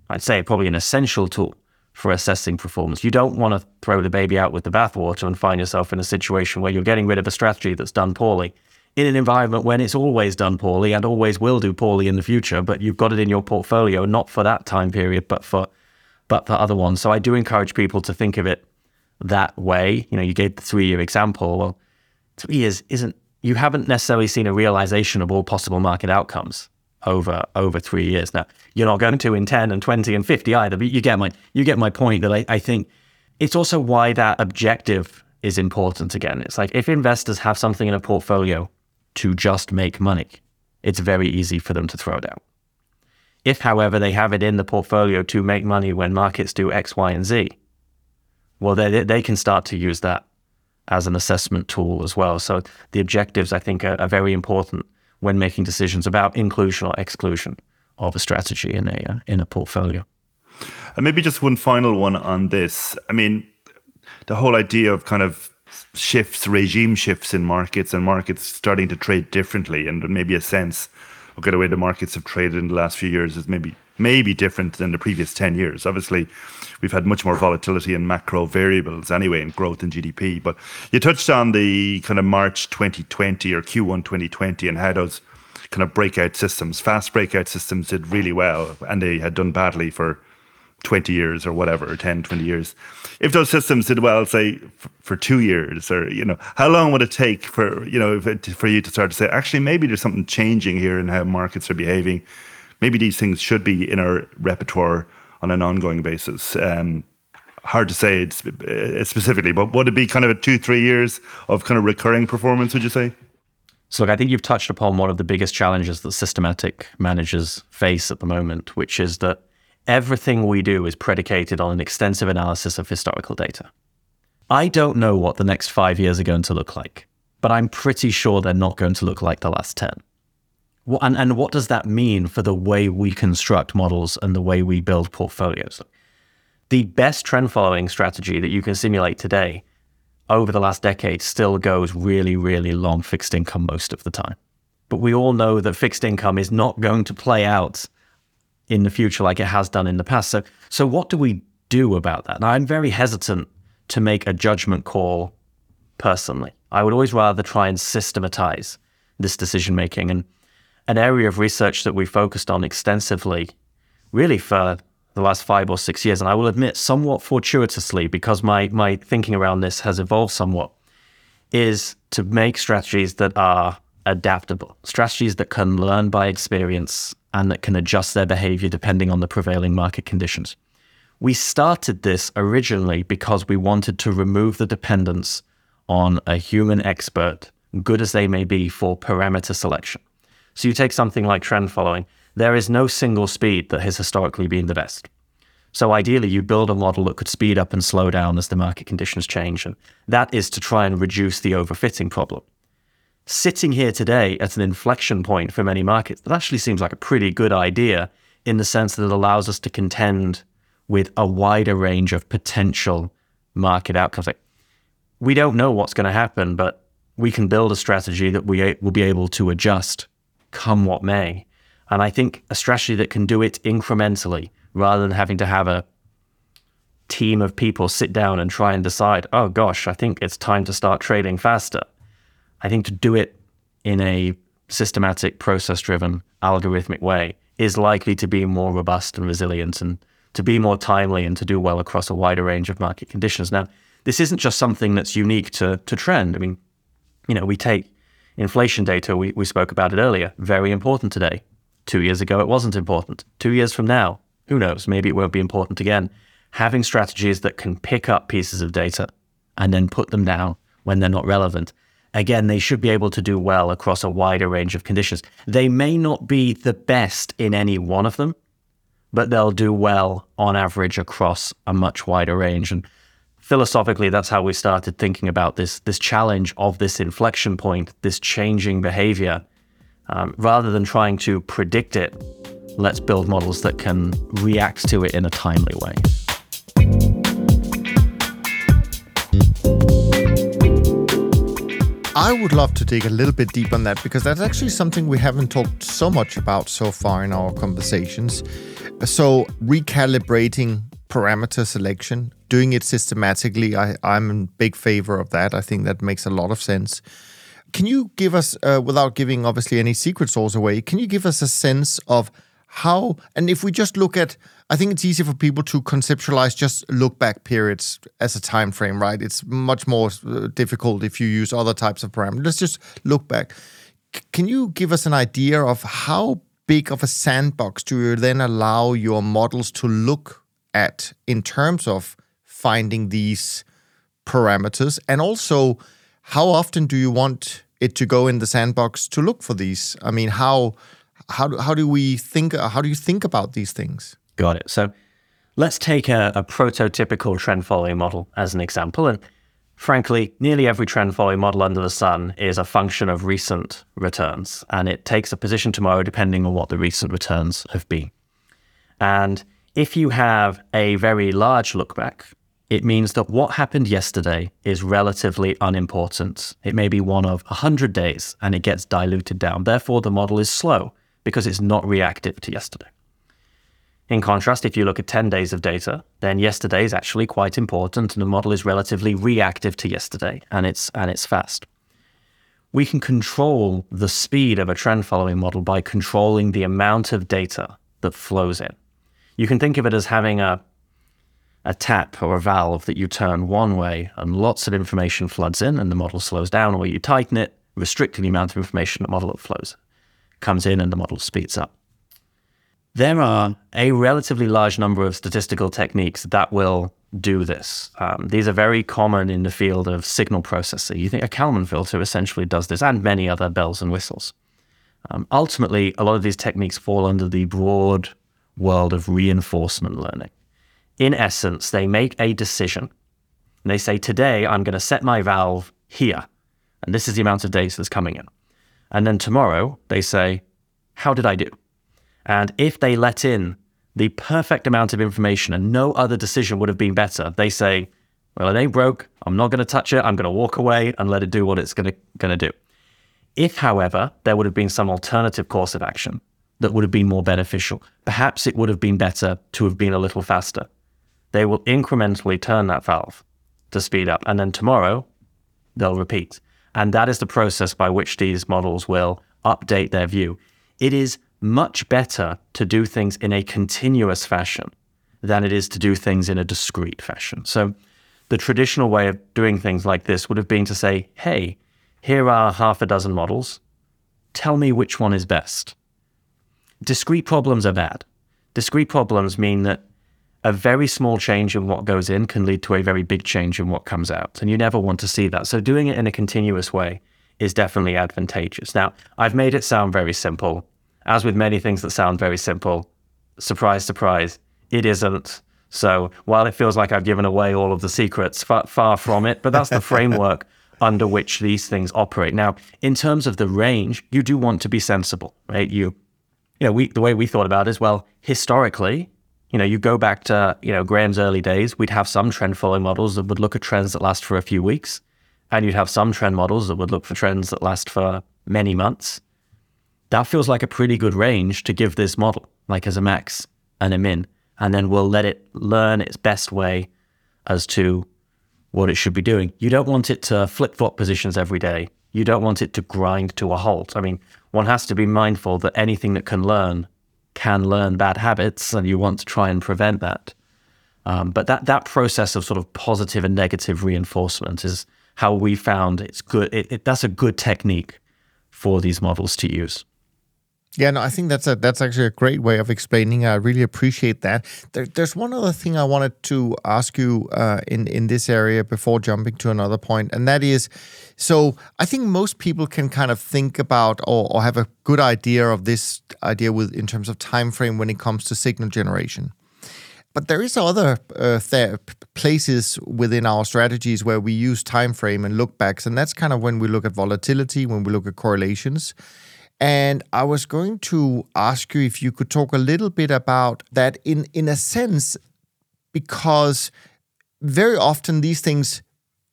I'd say probably an essential tool for assessing performance. You don't want to throw the baby out with the bathwater and find yourself in a situation where you're getting rid of a strategy that's done poorly in an environment when it's always done poorly and always will do poorly in the future, but you've got it in your portfolio not for that time period, but for but for other ones. So I do encourage people to think of it that way. You know, you gave the three year example. Well, three years isn't, you haven't necessarily seen a realization of all possible market outcomes over over three years. Now you're not going to in ten and twenty and fifty either, but you get my you get my point that I, I think it's also why that objective is important again. It's like if investors have something in a portfolio to just make money, it's very easy for them to throw it out. If, however, they have it in the portfolio to make money when markets do X, Y, and Z, well, they, they can start to use that as an assessment tool as well. So the objectives, I think, are, are very important when making decisions about inclusion or exclusion of a strategy in a uh, in a portfolio. And maybe just one final one on this. I mean, the whole idea of kind of shifts, regime shifts in markets, and markets starting to trade differently, and maybe a sense okay, the way the markets have traded in the last few years is maybe maybe different than the previous 10 years. Obviously, we've had much more volatility in macro variables anyway, in growth and GDP. But you touched on the kind of March 2020 or Q1 2020 and how those kind of breakout systems, fast breakout systems did really well and they had done badly for 20 years or whatever, 10, 20 years. If those systems did well, say for two years, or, you know, how long would it take for, you know, for you to start to say, actually, maybe there's something changing here in how markets are behaving. Maybe these things should be in our repertoire on an ongoing basis. Um, hard to say uh, specifically, but would it be kind of a two, three years of kind of recurring performance, would you say? So, look, I think you've touched upon one of the biggest challenges that systematic managers face at the moment, which is that everything we do is predicated on an extensive analysis of historical data. I don't know what the next five years are going to look like, but I'm pretty sure they're not going to look like the last 10. And, and what does that mean for the way we construct models and the way we build portfolios? The best trend following strategy that you can simulate today over the last decade still goes really, really long fixed income most of the time. But we all know that fixed income is not going to play out in the future like it has done in the past. So, so what do we do about that? Now, I'm very hesitant to make a judgment call personally. I would always rather try and systematize this decision making. And an area of research that we focused on extensively, really for the last five or six years, and I will admit somewhat fortuitously because my, my thinking around this has evolved somewhat, is to make strategies that are adaptable, strategies that can learn by experience and that can adjust their behavior depending on the prevailing market conditions. We started this originally because we wanted to remove the dependence on a human expert, good as they may be, for parameter selection. So you take something like trend following, there is no single speed that has historically been the best. So ideally, you build a model that could speed up and slow down as the market conditions change. And that is to try and reduce the overfitting problem sitting here today at an inflection point for many markets, that actually seems like a pretty good idea in the sense that it allows us to contend with a wider range of potential market outcomes. Like, we don't know what's going to happen, but we can build a strategy that we will be able to adjust come what may. And I think a strategy that can do it incrementally rather than having to have a team of people sit down and try and decide, oh gosh, I think it's time to start trading faster I think to do it in a systematic, process driven, algorithmic way is likely to be more robust and resilient and to be more timely and to do well across a wider range of market conditions. Now, this isn't just something that's unique to, to trend. I mean, you know, we take inflation data, we, we spoke about it earlier, very important today. Two years ago, it wasn't important. Two years from now, who knows? Maybe it won't be important again. Having strategies that can pick up pieces of data and then put them down when they're not relevant again, they should be able to do well across a wider range of conditions. They may not be the best in any one of them, but they'll do well on average across a much wider range. And philosophically, that's how we started thinking about this this challenge of this inflection point, this changing behavior. Um, rather than trying to predict it, let's build models that can react to it in a timely way. I would love to dig a little bit deep on that because that's actually something we haven't talked so much about so far in our conversations. So, recalibrating parameter selection, doing it systematically, I, I'm in big favor of that. I think that makes a lot of sense. Can you give us, uh, without giving obviously any secret sauce away, can you give us a sense of how, and if we just look at I think it's easy for people to conceptualize just look back periods as a time frame, right? It's much more uh, difficult if you use other types of parameters. Let's just look back. C- can you give us an idea of how big of a sandbox do you then allow your models to look at in terms of finding these parameters? And also, how often do you want it to go in the sandbox to look for these? I mean, how how do, how do we think? How do you think about these things? Got it. So let's take a, a prototypical trend following model as an example. And frankly, nearly every trend following model under the sun is a function of recent returns, and it takes a position tomorrow depending on what the recent returns have been. And if you have a very large look back, it means that what happened yesterday is relatively unimportant. It may be one of 100 days and it gets diluted down. Therefore, the model is slow because it's not reactive to yesterday. In contrast, if you look at 10 days of data, then yesterday is actually quite important and the model is relatively reactive to yesterday and it's, and it's fast. We can control the speed of a trend following model by controlling the amount of data that flows in. You can think of it as having a, a tap or a valve that you turn one way and lots of information floods in and the model slows down, or you tighten it, restricting the amount of information the model flows comes in and the model speeds up. There are a relatively large number of statistical techniques that will do this. Um, these are very common in the field of signal processing. You think a Kalman filter essentially does this, and many other bells and whistles. Um, ultimately, a lot of these techniques fall under the broad world of reinforcement learning. In essence, they make a decision. And they say, today I'm going to set my valve here, and this is the amount of data that's coming in. And then tomorrow they say, how did I do? And if they let in the perfect amount of information and no other decision would have been better, they say, well, it ain't broke. I'm not going to touch it. I'm going to walk away and let it do what it's going to, going to do. If, however, there would have been some alternative course of action that would have been more beneficial, perhaps it would have been better to have been a little faster. They will incrementally turn that valve to speed up. And then tomorrow, they'll repeat. And that is the process by which these models will update their view. It is much better to do things in a continuous fashion than it is to do things in a discrete fashion. So the traditional way of doing things like this would have been to say, hey, here are half a dozen models. Tell me which one is best. Discrete problems are bad. Discrete problems mean that a very small change in what goes in can lead to a very big change in what comes out. And you never want to see that. So doing it in a continuous way is definitely advantageous. Now, I've made it sound very simple as with many things that sound very simple, surprise, surprise, it isn't. So while it feels like I've given away all of the secrets, far, far from it, but that's the *laughs* framework under which these things operate. Now, in terms of the range, you do want to be sensible, right? You, you know, we the way we thought about it is well, historically, you know, you go back to you know Graham's early days, we'd have some trend following models that would look at trends that last for a few weeks, and you'd have some trend models that would look for trends that last for many months that feels like a pretty good range to give this model, like as a max and a min. And then we'll let it learn its best way as to what it should be doing. You don't want it to flip flop positions every day. You don't want it to grind to a halt. I mean, one has to be mindful that anything that can learn can learn bad habits, and you want to try and prevent that. Um, but that that process of sort of positive and negative reinforcement is how we found it's good. It, it, that's a good technique for these models to use. Yeah, no, I think that's a that's actually a great way of explaining. I really appreciate that. There, there's one other thing I wanted to ask you uh, in in this area before jumping to another point, and that is, so I think most people can kind of think about or, or have a good idea of this idea with in terms of time frame when it comes to signal generation. But there is other uh, th- places within our strategies where we use time frame and look backs, and that's kind of when we look at volatility, when we look at correlations. And I was going to ask you if you could talk a little bit about that in, in a sense, because very often these things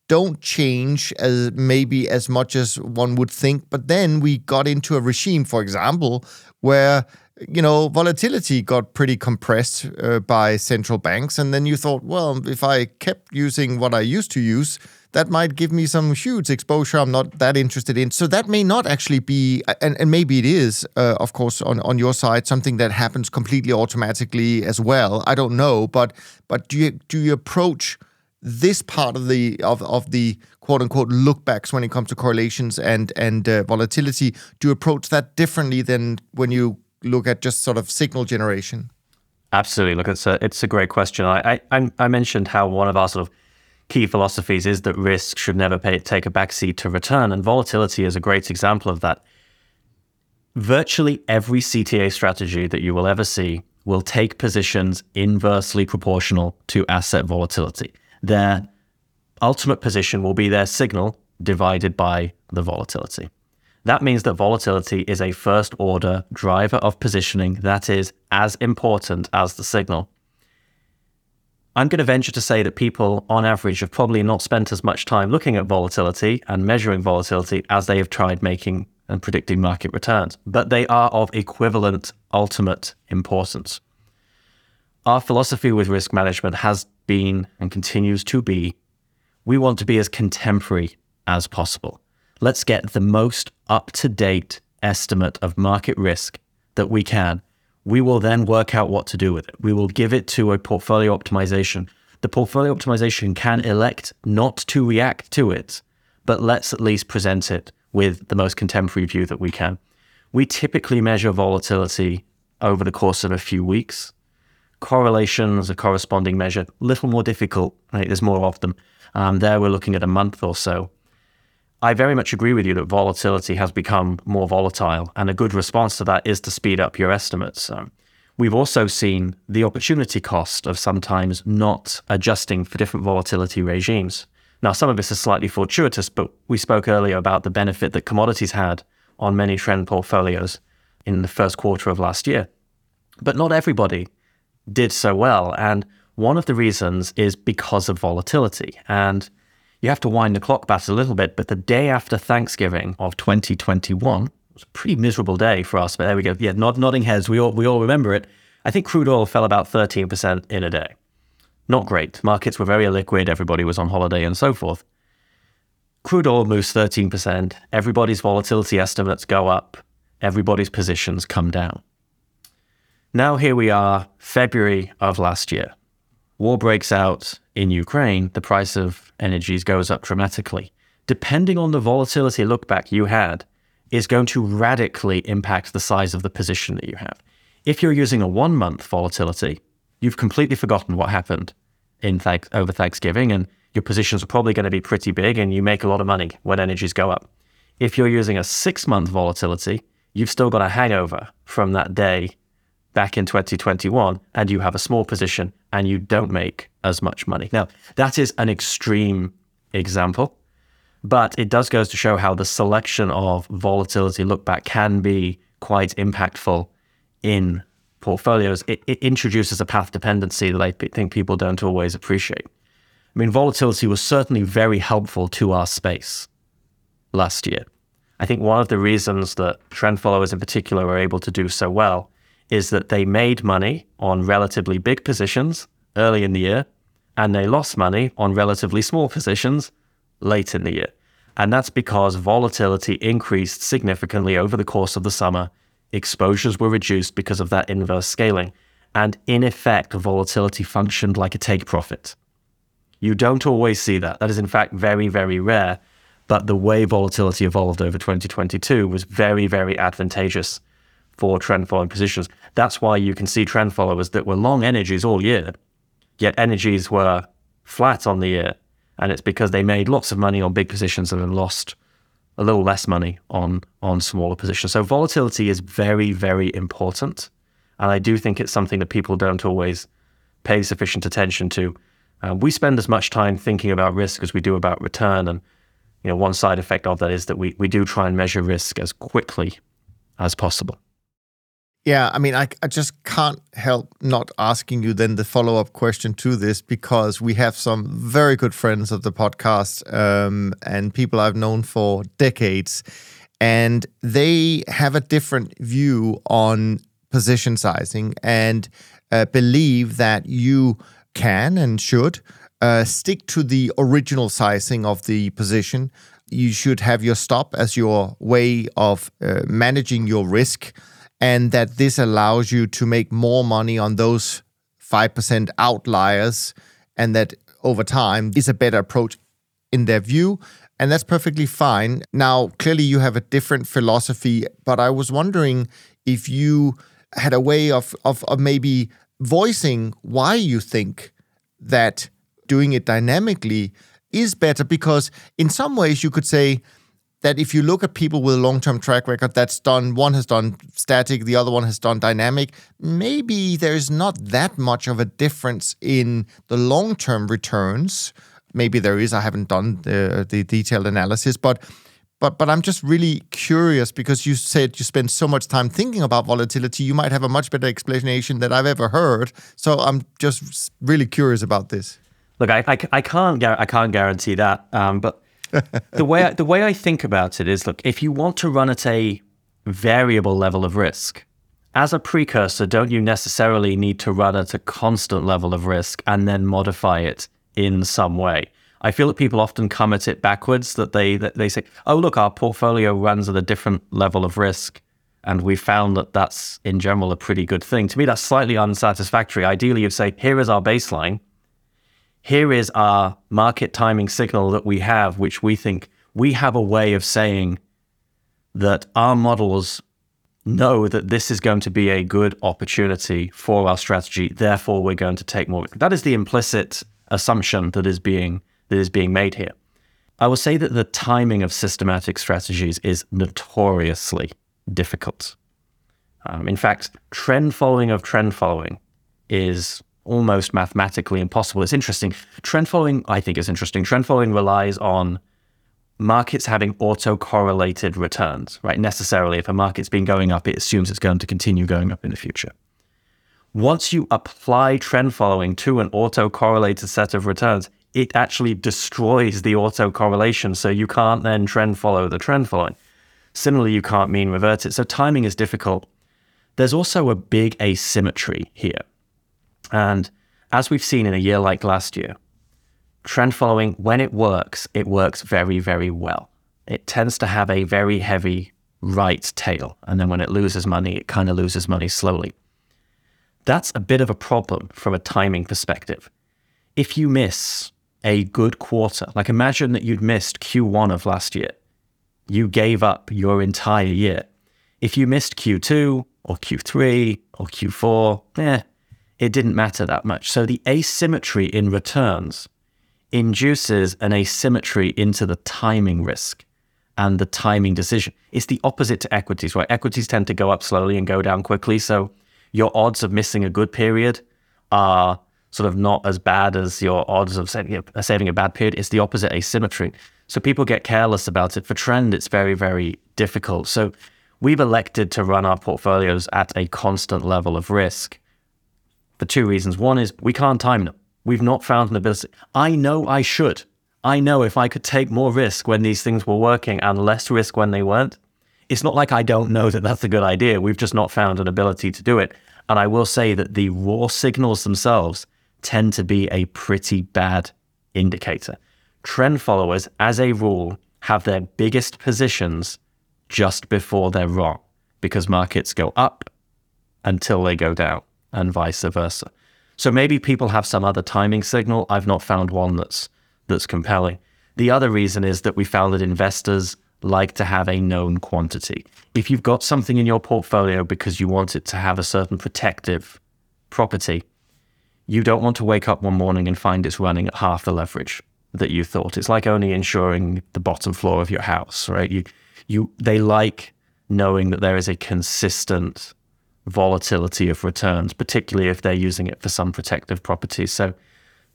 don't change as maybe as much as one would think. But then we got into a regime, for example, where you know volatility got pretty compressed uh, by central banks, and then you thought, well, if I kept using what I used to use, that might give me some huge exposure I'm not that interested in. So that may not actually be, and, and maybe it is, uh, of course, on, on your side, something that happens completely automatically as well. I don't know, but but do you do you approach this part of the of, of the quote unquote lookbacks when it comes to correlations and and uh, volatility? Do you approach that differently than when you look at just sort of signal generation? Absolutely. Look, it's a it's a great question. I I, I mentioned how one of our sort of key philosophies is that risk should never pay, take a backseat to return, and volatility is a great example of that. Virtually every CTA strategy that you will ever see will take positions inversely proportional to asset volatility. Their ultimate position will be their signal divided by the volatility. That means that volatility is a first order driver of positioning that is as important as the signal. I'm going to venture to say that people, on average, have probably not spent as much time looking at volatility and measuring volatility as they have tried making and predicting market returns, but they are of equivalent ultimate importance. Our philosophy with risk management has been and continues to be we want to be as contemporary as possible. Let's get the most up to date estimate of market risk that we can we will then work out what to do with it. We will give it to a portfolio optimization. The portfolio optimization can elect not to react to it, but let's at least present it with the most contemporary view that we can. We typically measure volatility over the course of a few weeks. Correlations, a corresponding measure, a little more difficult. Right? There's more of them. Um, there, we're looking at a month or so. I very much agree with you that volatility has become more volatile, and a good response to that is to speed up your estimates. Um, we've also seen the opportunity cost of sometimes not adjusting for different volatility regimes. Now, some of this is slightly fortuitous, but we spoke earlier about the benefit that commodities had on many trend portfolios in the first quarter of last year. But not everybody did so well. And one of the reasons is because of volatility. And you have to wind the clock back a little bit, but the day after Thanksgiving of 2021 it was a pretty miserable day for us. But there we go. Yeah, nod, nodding heads. We all we all remember it. I think crude oil fell about 13% in a day. Not great. Markets were very illiquid. Everybody was on holiday and so forth. Crude oil moves 13%. Everybody's volatility estimates go up. Everybody's positions come down. Now, here we are, February of last year. War breaks out in Ukraine, the price of energies goes up dramatically. Depending on the volatility lookback you had, is going to radically impact the size of the position that you have. If you're using a one month volatility, you've completely forgotten what happened in th- over Thanksgiving, and your positions are probably going to be pretty big, and you make a lot of money when energies go up. If you're using a six month volatility, you've still got a hangover from that day back in 2021 and you have a small position and you don't make as much money. Now, that is an extreme example, but it does go to show how the selection of volatility look back can be quite impactful in portfolios. It, it introduces a path dependency that I think people don't always appreciate. I mean, volatility was certainly very helpful to our space last year. I think one of the reasons that trend followers in particular were able to do so well is that they made money on relatively big positions early in the year and they lost money on relatively small positions late in the year. And that's because volatility increased significantly over the course of the summer. Exposures were reduced because of that inverse scaling. And in effect, volatility functioned like a take profit. You don't always see that. That is, in fact, very, very rare. But the way volatility evolved over 2022 was very, very advantageous for trend following positions. That's why you can see trend followers that were long energies all year, yet energies were flat on the year. And it's because they made lots of money on big positions and then lost a little less money on, on smaller positions. So volatility is very, very important. And I do think it's something that people don't always pay sufficient attention to. Um, we spend as much time thinking about risk as we do about return. And you know, one side effect of that is that we, we do try and measure risk as quickly as possible. Yeah, I mean, I, I just can't help not asking you then the follow up question to this because we have some very good friends of the podcast um, and people I've known for decades, and they have a different view on position sizing and uh, believe that you can and should uh, stick to the original sizing of the position. You should have your stop as your way of uh, managing your risk and that this allows you to make more money on those 5% outliers and that over time is a better approach in their view and that's perfectly fine. Now clearly you have a different philosophy but i was wondering if you had a way of, of, of maybe voicing why you think that doing it dynamically is better because in some ways you could say that if you look at people with a long-term track record that's done one has done static the other one has done dynamic maybe there's not that much of a difference in the long-term returns maybe there is i haven't done the, the detailed analysis but but but I'm just really curious because you said you spend so much time thinking about volatility. You might have a much better explanation than I've ever heard. So I'm just really curious about this. Look, I, I, I can't I can't guarantee that. Um, but the way I, the way I think about it is, look, if you want to run at a variable level of risk, as a precursor, don't you necessarily need to run at a constant level of risk and then modify it in some way? I feel that people often come at it backwards. That they that they say, "Oh, look, our portfolio runs at a different level of risk," and we found that that's in general a pretty good thing. To me, that's slightly unsatisfactory. Ideally, you'd say, "Here is our baseline. Here is our market timing signal that we have, which we think we have a way of saying that our models." Know that this is going to be a good opportunity for our strategy. Therefore, we're going to take more. That is the implicit assumption that is being that is being made here. I will say that the timing of systematic strategies is notoriously difficult. Um, in fact, trend following of trend following is almost mathematically impossible. It's interesting. Trend following, I think, is interesting. Trend following relies on markets having auto-correlated returns, right? Necessarily, if a market's been going up, it assumes it's going to continue going up in the future. Once you apply trend following to an auto-correlated set of returns, it actually destroys the autocorrelation. So you can't then trend follow the trend following. Similarly, you can't mean revert it. So timing is difficult. There's also a big asymmetry here. And as we've seen in a year like last year, trend following, when it works, it works very, very well. It tends to have a very heavy right tail. And then when it loses money, it kind of loses money slowly. That's a bit of a problem from a timing perspective. If you miss a good quarter. Like imagine that you'd missed Q1 of last year. You gave up your entire year. If you missed Q2 or Q3 or Q4, eh, it didn't matter that much. So the asymmetry in returns induces an asymmetry into the timing risk and the timing decision. It's the opposite to equities, right? Equities tend to go up slowly and go down quickly. So your odds of missing a good period are sort of not as bad as your odds of saving a, saving a bad period. It's the opposite asymmetry. So people get careless about it. For trend, it's very, very difficult. So we've elected to run our portfolios at a constant level of risk for two reasons. One is we can't time them. We've not found an ability. I know I should. I know if I could take more risk when these things were working and less risk when they weren't. It's not like I don't know that that's a good idea. We've just not found an ability to do it. And I will say that the raw signals themselves tend to be a pretty bad indicator. Trend followers, as a rule, have their biggest positions just before they're wrong because markets go up until they go down and vice versa. So maybe people have some other timing signal. I've not found one that's that's compelling. The other reason is that we found that investors like to have a known quantity. If you've got something in your portfolio because you want it to have a certain protective property, you don't want to wake up one morning and find it's running at half the leverage that you thought. It's like only insuring the bottom floor of your house, right? You, you, they like knowing that there is a consistent volatility of returns, particularly if they're using it for some protective properties. So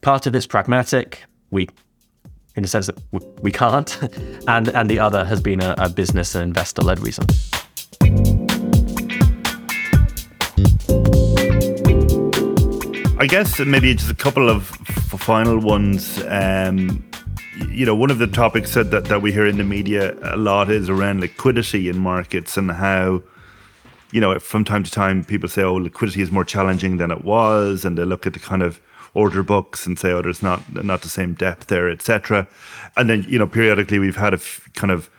part of it's pragmatic. We, in a sense that we can't, *laughs* and and the other has been a, a business and investor led reason. I guess maybe just a couple of f- final ones. Um, you know, one of the topics that, that, that we hear in the media a lot is around liquidity in markets and how, you know, from time to time people say, oh, liquidity is more challenging than it was. And they look at the kind of order books and say, oh, there's not, not the same depth there, etc. And then, you know, periodically we've had a f- kind of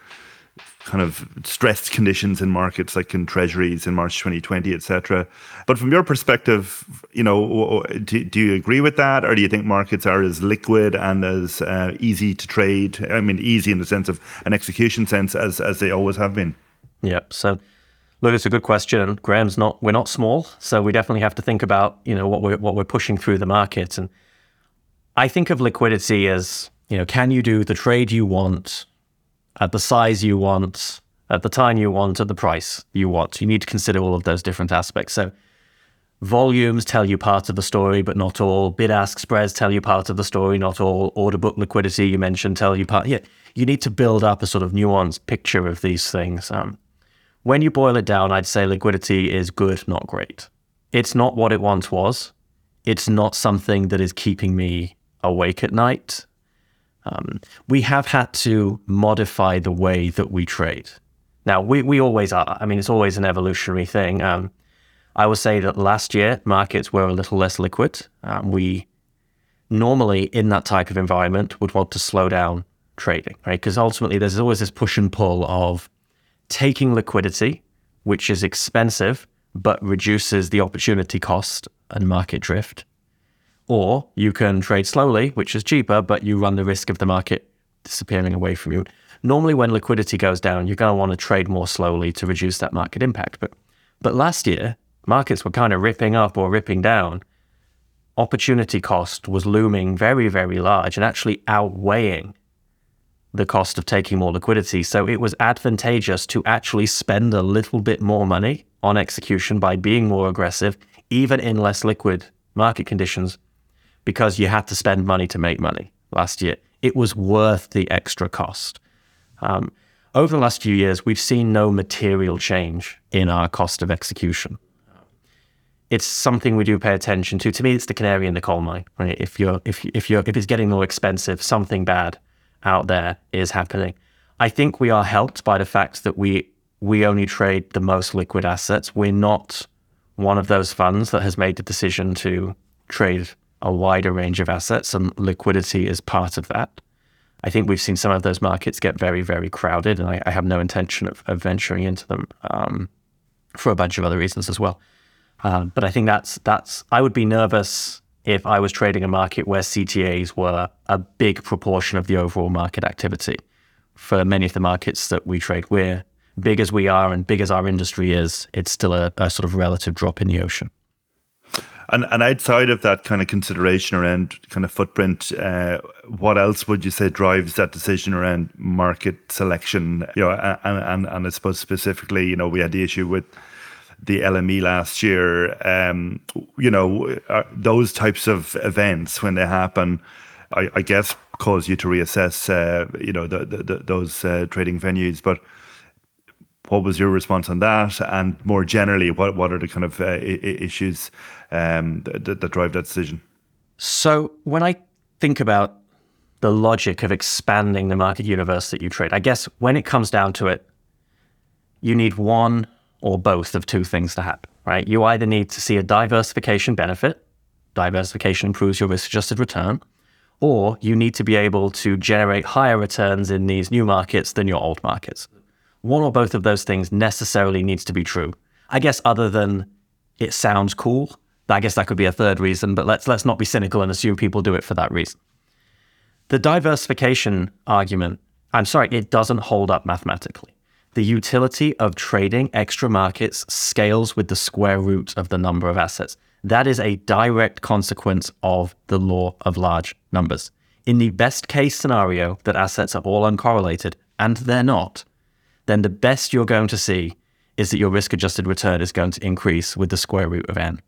kind of stressed conditions in markets like in treasuries in March 2020, etc. But from your perspective, you know, do, do, you agree with that, or do you think markets are as liquid and as uh, easy to trade? I mean, easy in the sense of an execution sense as as they always have been. Yeah. So, Look, it's a good question. Graham's not. We're not small, so we definitely have to think about you know what we're what we're pushing through the market. And I think of liquidity as you know, can you do the trade you want at the size you want, at the time you want, at the price you want? You need to consider all of those different aspects. So volumes tell you part of the story, but not all. Bid ask spreads tell you part of the story, not all. Order book liquidity you mentioned tell you part. Yeah, you need to build up a sort of nuanced picture of these things. Um, when you boil it down, I'd say liquidity is good, not great. It's not what it once was. It's not something that is keeping me awake at night. Um, we have had to modify the way that we trade. Now, we, we always are. I mean, it's always an evolutionary thing. Um, I would say that last year markets were a little less liquid. Um, we normally, in that type of environment, would want to slow down trading, right? Because ultimately, there's always this push and pull of taking liquidity, which is expensive but reduces the opportunity cost and market drift. Or you can trade slowly, which is cheaper, but you run the risk of the market disappearing away from you. Normally, when liquidity goes down, you're going to want to trade more slowly to reduce that market impact. But, but last year, markets were kind of ripping up or ripping down, opportunity cost was looming very, very large and actually outweighing the cost of taking more liquidity. So it was advantageous to actually spend a little bit more money on execution by being more aggressive, even in less liquid market conditions, because you had to spend money to make money last year. It was worth the extra cost. Um, over the last few years, we've seen no material change in our cost of execution it's something we do pay attention to. To me, it's the canary in the coal mine. Right? If you're if if you're if it's getting more expensive, something bad out there is happening. I think we are helped by the fact that we we only trade the most liquid assets. We're not one of those funds that has made the decision to trade a wider range of assets, and liquidity is part of that. I think we've seen some of those markets get very, very crowded, and I, I have no intention of, of venturing into them um, for a bunch of other reasons as well. Um, but I think that's that's I would be nervous if I was trading a market where CTAs were a big proportion of the overall market activity. For many of the markets that we trade, we're big as we are and big as our industry is, it's still a, a sort of relative drop in the ocean. And and outside of that kind of consideration around kind of footprint, uh, what else would you say drives that decision around market selection? You know, and, and and I suppose specifically, you know, we had the issue with the LME last year. Um, you know, uh, those types of events when they happen, I, I guess, cause you to reassess. Uh, you know, the, the, the, those uh, trading venues, but. What was your response on that? And more generally, what, what are the kind of uh, issues um, that, that drive that decision? So, when I think about the logic of expanding the market universe that you trade. I guess when it comes down to it, you need one or both of two things to happen, right? You either need to see a diversification benefit, diversification improves your risk adjusted return, or you need to be able to generate higher returns in these new markets than your old markets. One or both of those things necessarily needs to be true. I guess other than it sounds cool, I guess that could be a third reason, but let's let's not be cynical and assume people do it for that reason. The diversification argument, I'm sorry, it doesn't hold up mathematically. The utility of trading extra markets scales with the square root of the number of assets. That is a direct consequence of the law of large numbers. In the best case scenario that assets are all uncorrelated, and they're not, then the best you're going to see is that your risk adjusted return is going to increase with the square root of n.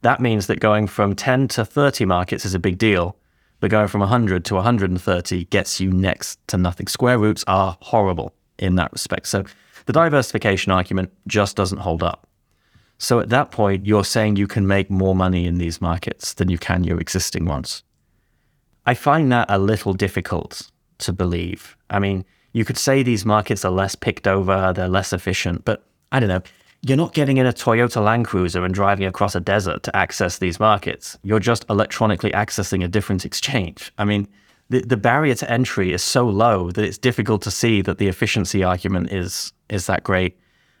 That means that going from 10 to 30 markets is a big deal, but going from 100 to 130 gets you next to nothing. Square roots are horrible in that respect. So the diversification argument just doesn't hold up. So at that point, you're saying you can make more money in these markets than you can your existing ones. I find that a little difficult to believe. I mean, you could say these markets are less picked over, they're less efficient, but I don't know. You're not getting in a Toyota Land Cruiser and driving across a desert to access these markets. You're just electronically accessing a different exchange. I mean, the, the barrier to entry is so low that it's difficult to see that the efficiency argument is is that great.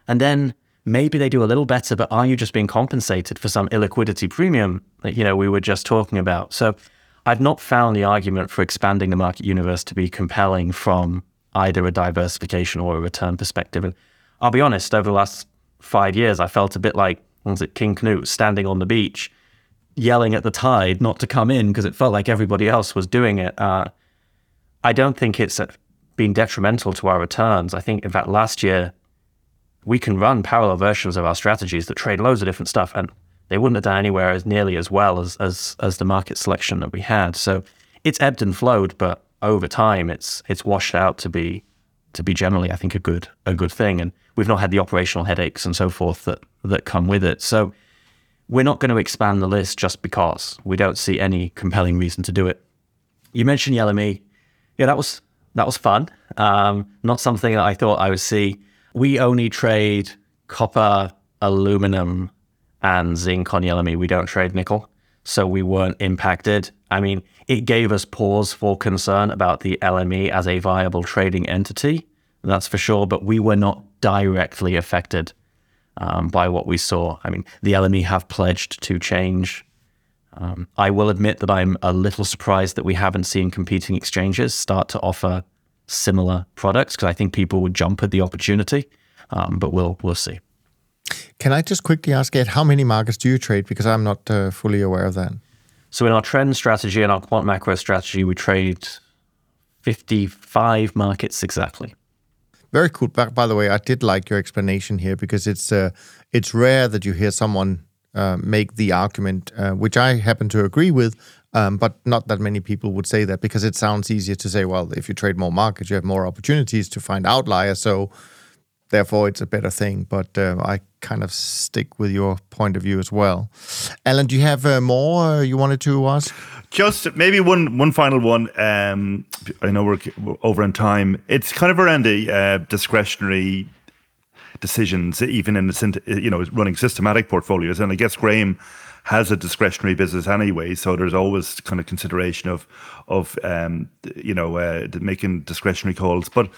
And then maybe they do a little better, but are you just being compensated for some illiquidity premium that you know we were just talking about? So I've not found the argument for expanding the market universe to be compelling from either a diversification or a return perspective. And I'll be honest, over the last five years, I felt a bit like was it King Canute standing on the beach, yelling at the tide not to come in because it felt like everybody else was doing it. Uh, I don't think it's been detrimental to our returns. I think, in fact, last year we can run parallel versions of our strategies that trade loads of different stuff, and they wouldn't have done anywhere as nearly as well as as as the market selection that we had. So it's ebbed and flowed, but over time, it's it's washed out to be to be generally, I think, a good a good thing. And we've not had the operational headaches and so forth that that come with it. So we're not going to expand the list just because we don't see any compelling reason to do it. You mentioned LME. Yeah, that was that was fun. Um, not something that I thought I would see. We only trade copper, aluminum, and zinc on LME. We don't trade nickel, so we weren't impacted. I mean, it gave us pause for concern about the LME as a viable trading entity. That's for sure, but we were not directly affected um, by what we saw. I mean, the LME have pledged to change. Um, I will admit that I'm a little surprised that we haven't seen competing exchanges start to offer similar products because I think people would jump at the opportunity. Um, but we'll we'll see. Can I just quickly ask Ed, how many markets do you trade? Because I'm not uh, fully aware of that. So in our trend strategy and our quant macro strategy, we trade 55 markets exactly. Very cool. By, by the way, I did like your explanation here because it's uh, it's rare that you hear someone uh, make the argument, uh, which I happen to agree with, um, but not that many people would say that because it sounds easier to say, well, if you trade more markets, you have more opportunities to find outliers. So therefore, it's a better thing. But uh, I kind of stick with your point of view as well. Alan, do you have uh, more uh, you wanted to ask? Just maybe one one final one. Um, I know we're, we're, over in time. It's kind of around the uh, discretionary decisions, even in the you know running systematic portfolios. And I guess Graham has a discretionary business anyway, so there's always kind of consideration of of um, you know uh, making discretionary calls. But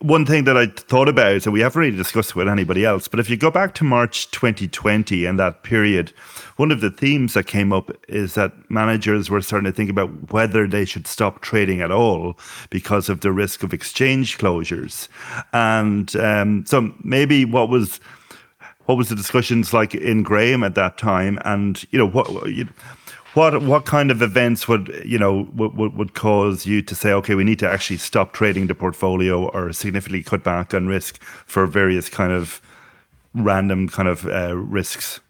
one thing that I thought about, so we haven't really discussed with anybody else, but if you go back to March 2020 and that period, one of the themes that came up is that managers were starting to think about whether they should stop trading at all because of the risk of exchange closures. And um, so maybe what was what was the discussions like in Graham at that time, and you know what. You, what what kind of events would you know would, would cause you to say okay we need to actually stop trading the portfolio or significantly cut back on risk for various kind of random kind of uh, risks?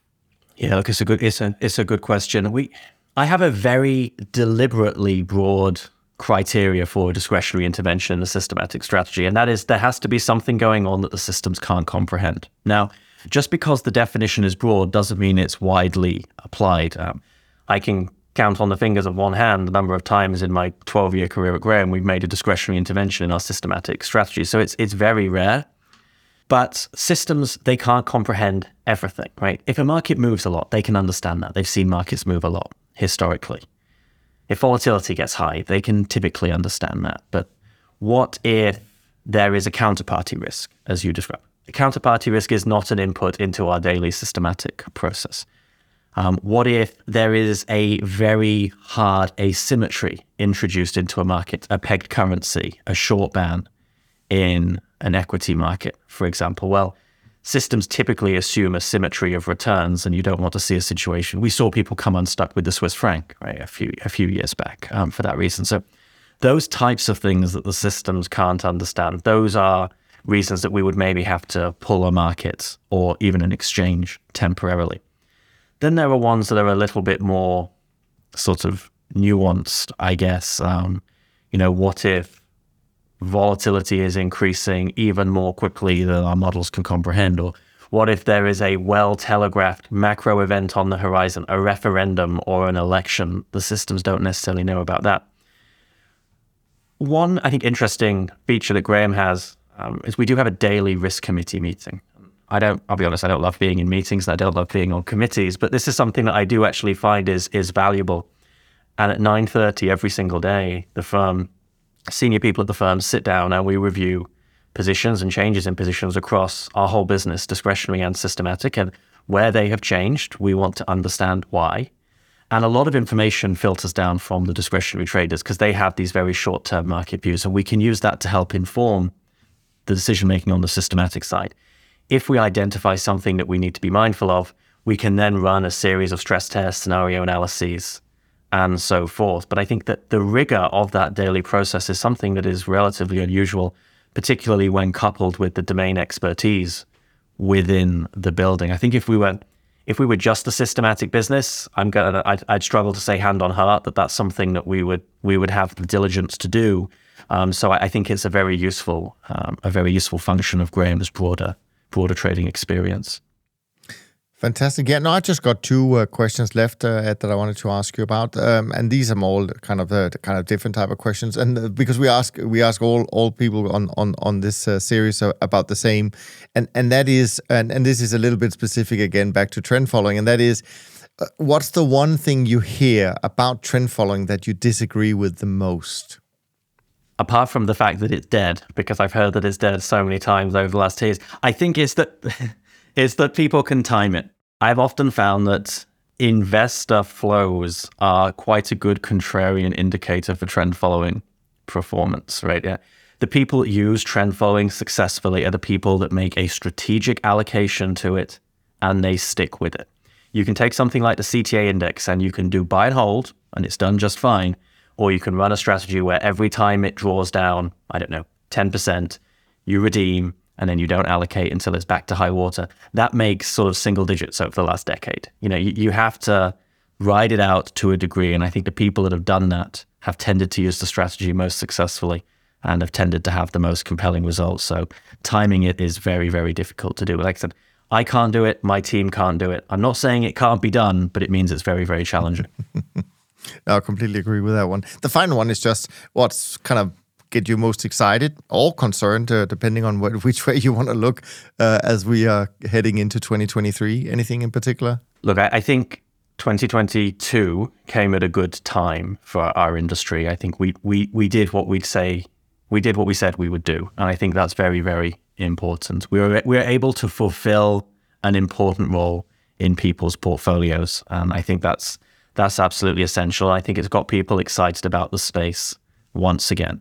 Yeah look it's a good it's a it's a good question. We i have a very deliberately broad criteria for discretionary intervention in a systematic strategy and that is there has to be something going on that the systems can't comprehend. Now just because the definition is broad doesn't mean it's widely applied. Um, I can count on the fingers of one hand the number of times in my 12 year career at Graham we've made a discretionary intervention in our systematic strategy. So it's it's very rare. But systems, they can't comprehend everything, right? If a market moves a lot, they can understand that. They've seen markets move a lot historically. If volatility gets high, they can typically understand that. But what if there is a counterparty risk, as you described? A counterparty risk is not an input into our daily systematic process. Um, what if there is a very hard asymmetry introduced into a market, a pegged currency, a short ban in an equity market, for example? Well, systems typically assume a symmetry of returns, and you don't want to see a situation. We saw people come unstuck with the Swiss franc right a few a few years back um, for that reason. So those types of things that the systems can't understand, those are reasons that we would maybe have to pull a market or even an exchange temporarily. Then there are ones that are a little bit more sort of nuanced, I guess. Um, you know, what if volatility is increasing even more quickly than our models can comprehend? Or what if there is a well telegraphed macro event on the horizon, a referendum or an election? The systems don't necessarily know about that. One, I think, interesting feature that Graham has um, is we do have a daily risk committee meeting. I don't. I'll be honest. I don't love being in meetings. and I don't love being on committees. But this is something that I do actually find is is valuable. And at nine thirty every single day, the firm, senior people at the firm, sit down and we review positions and changes in positions across our whole business, discretionary and systematic, and where they have changed. We want to understand why. And a lot of information filters down from the discretionary traders because they have these very short term market views. And we can use that to help inform the decision making on the systematic side if we identify something that we need to be mindful of, we can then run a series of stress test scenario analyses and so forth. But I think that the rigor of that daily process is something that is relatively unusual, particularly when coupled with the domain expertise within the building. I think if we were if we were just a systematic business, I'm gonna I'd, I'd struggle to say hand on heart that that's something that we would we would have the diligence to do. Um, so I, I, think it's a very useful um, a very useful function of Graham's broader broader trading experience. Fantastic. Yeah, no, I just got two uh, questions left uh, that I wanted to ask you about, um, and these are all kind of uh, kind of different type of questions. And uh, because we ask we ask all all people on on on this uh, series about the same, and and that is and and this is a little bit specific again back to trend following, and that is. Uh, what's the one thing you hear about trend following that you disagree with the most? Apart from the fact that it's dead, because I've heard that it's dead so many times over the last years, I think it's that *laughs* it's that people can time it. I've often found that investor flows are quite a good contrarian indicator for trend following performance, right? Yeah. The people that use trend following successfully are the people that make a strategic allocation to it and they stick with it. You can take something like the CTA index and you can do buy and hold, and it's done just fine or you can run a strategy where every time it draws down, I don't know, 10%, you redeem and then you don't allocate until it's back to high water. That makes sort of single digits over the last decade. You know, you, you have to ride it out to a degree. And I think the people that have done that have tended to use the strategy most successfully and have tended to have the most compelling results. So timing it is very, very difficult to do. Like I said, I can't do it. My team can't do it. I'm not saying it can't be done, but it means it's very, very challenging. *laughs* I completely agree with that one. The final one is just what's kind of get you most excited or concerned, uh, depending on what, *laughs* which way you want to look uh, as we are heading into 2023? Anything in particular? Look, I, I, think 2022 came at a good time for our industry. I think we, we, we did what we'd say, we did what we said we would do. And I think that's very, very important. We were, we were able to fulfill an important role in people's portfolios. And I think that's that's absolutely essential. I think it's got people excited about the space once again.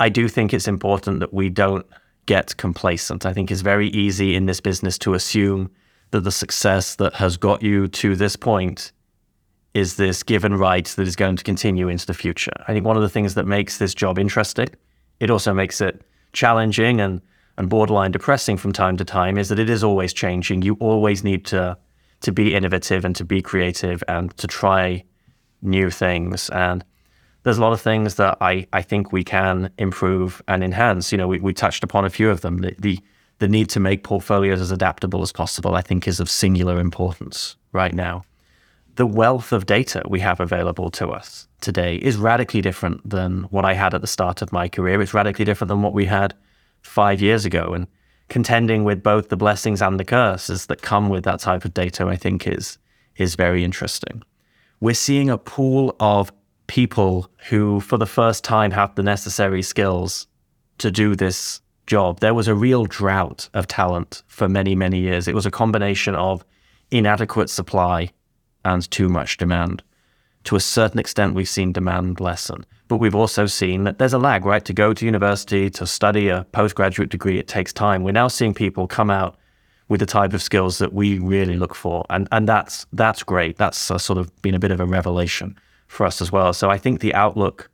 I do think it's important that we don't get complacent. I think it's very easy in this business to assume that the success that has got you to this point is this given right that is going to continue into the future. I think one of the things that makes this job interesting, it also makes it challenging and, and borderline depressing from time to time, is that it is always changing. You always need to to be innovative and to be creative and to try new things. And there's a lot of things that I, I think we can improve and enhance. You know, we, we touched upon a few of them. The, the, the need to make portfolios as adaptable as possible, I think, is of singular importance right now. The wealth of data we have available to us today is radically different than what I had at the start of my career. It's radically different than what we had five years ago. And contending with both the blessings and the curses that come with that type of data, I think is is very interesting. We're seeing a pool of people who, for the first time, have the necessary skills to do this job. There was a real drought of talent for many, many years. It was a combination of inadequate supply and too much demand. To a certain extent, we've seen demand lessen. But we've also seen that there's a lag, right? To go to university, to study a postgraduate degree, it takes time. We're now seeing people come out with the type of skills that we really look for. And, and that's, that's great. That's uh, sort of been a bit of a revelation for us as well. So I think the outlook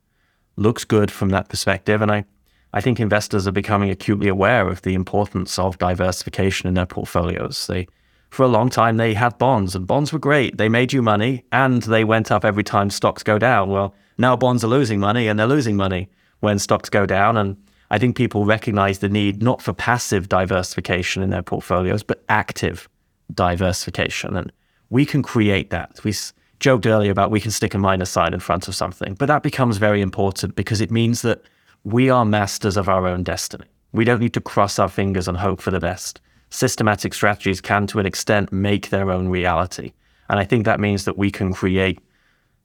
looks good from that perspective. And I, I think investors are becoming acutely aware of the importance of diversification in their portfolios. They, for a long time, they had bonds, and bonds were great. They made you money, and they went up every time stocks go down. Well, now bonds are losing money and they're losing money when stocks go down. And I think people recognize the need not for passive diversification in their portfolios, but active diversification. And we can create that. We joked earlier about we can stick a minus sign in front of something, but that becomes very important because it means that we are masters of our own destiny. We don't need to cross our fingers and hope for the best. Systematic strategies can, to an extent, make their own reality. And I think that means that we can create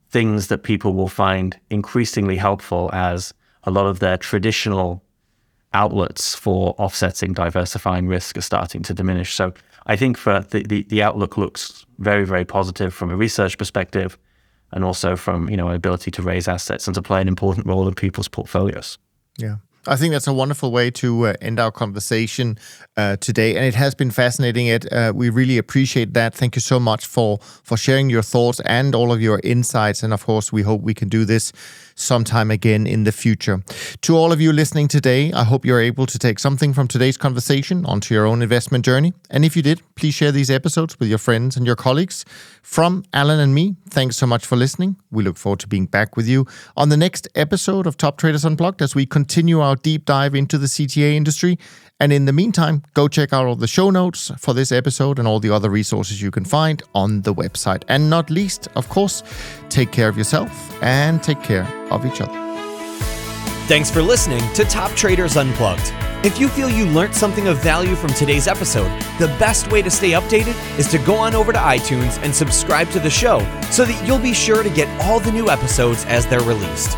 things that people will find increasingly helpful as a lot of their traditional outlets for offsetting diversifying risk are starting to diminish. So I think for the, the, the, outlook looks very, very positive from a research perspective and also from, you know, ability to raise assets and to play an important role in people's portfolios. Yeah. I think that's a wonderful way to uh, end our conversation uh, today, and it has been fascinating. It uh, we really appreciate that. Thank you so much for for sharing your thoughts and all of your insights. And of course, we hope we can do this sometime again in the future. To all of you listening today, I hope you're able to take something from today's conversation onto your own investment journey. And if you did, please share these episodes with your friends and your colleagues. From Alan and me, thanks so much for listening. We look forward to being back with you on the next episode of Top Traders Unplugged as we continue our deep dive into the CTA industry. And in the meantime, go check out all the show notes for this episode and all the other resources you can find on the website. And not least, of course, take care of yourself and take care of each other. Thanks for listening to Top Traders Unplugged. If you feel you learned something of value from today's episode, the best way to stay updated is to go on over to iTunes and subscribe to the show so that you'll be sure to get all the new episodes as they're released.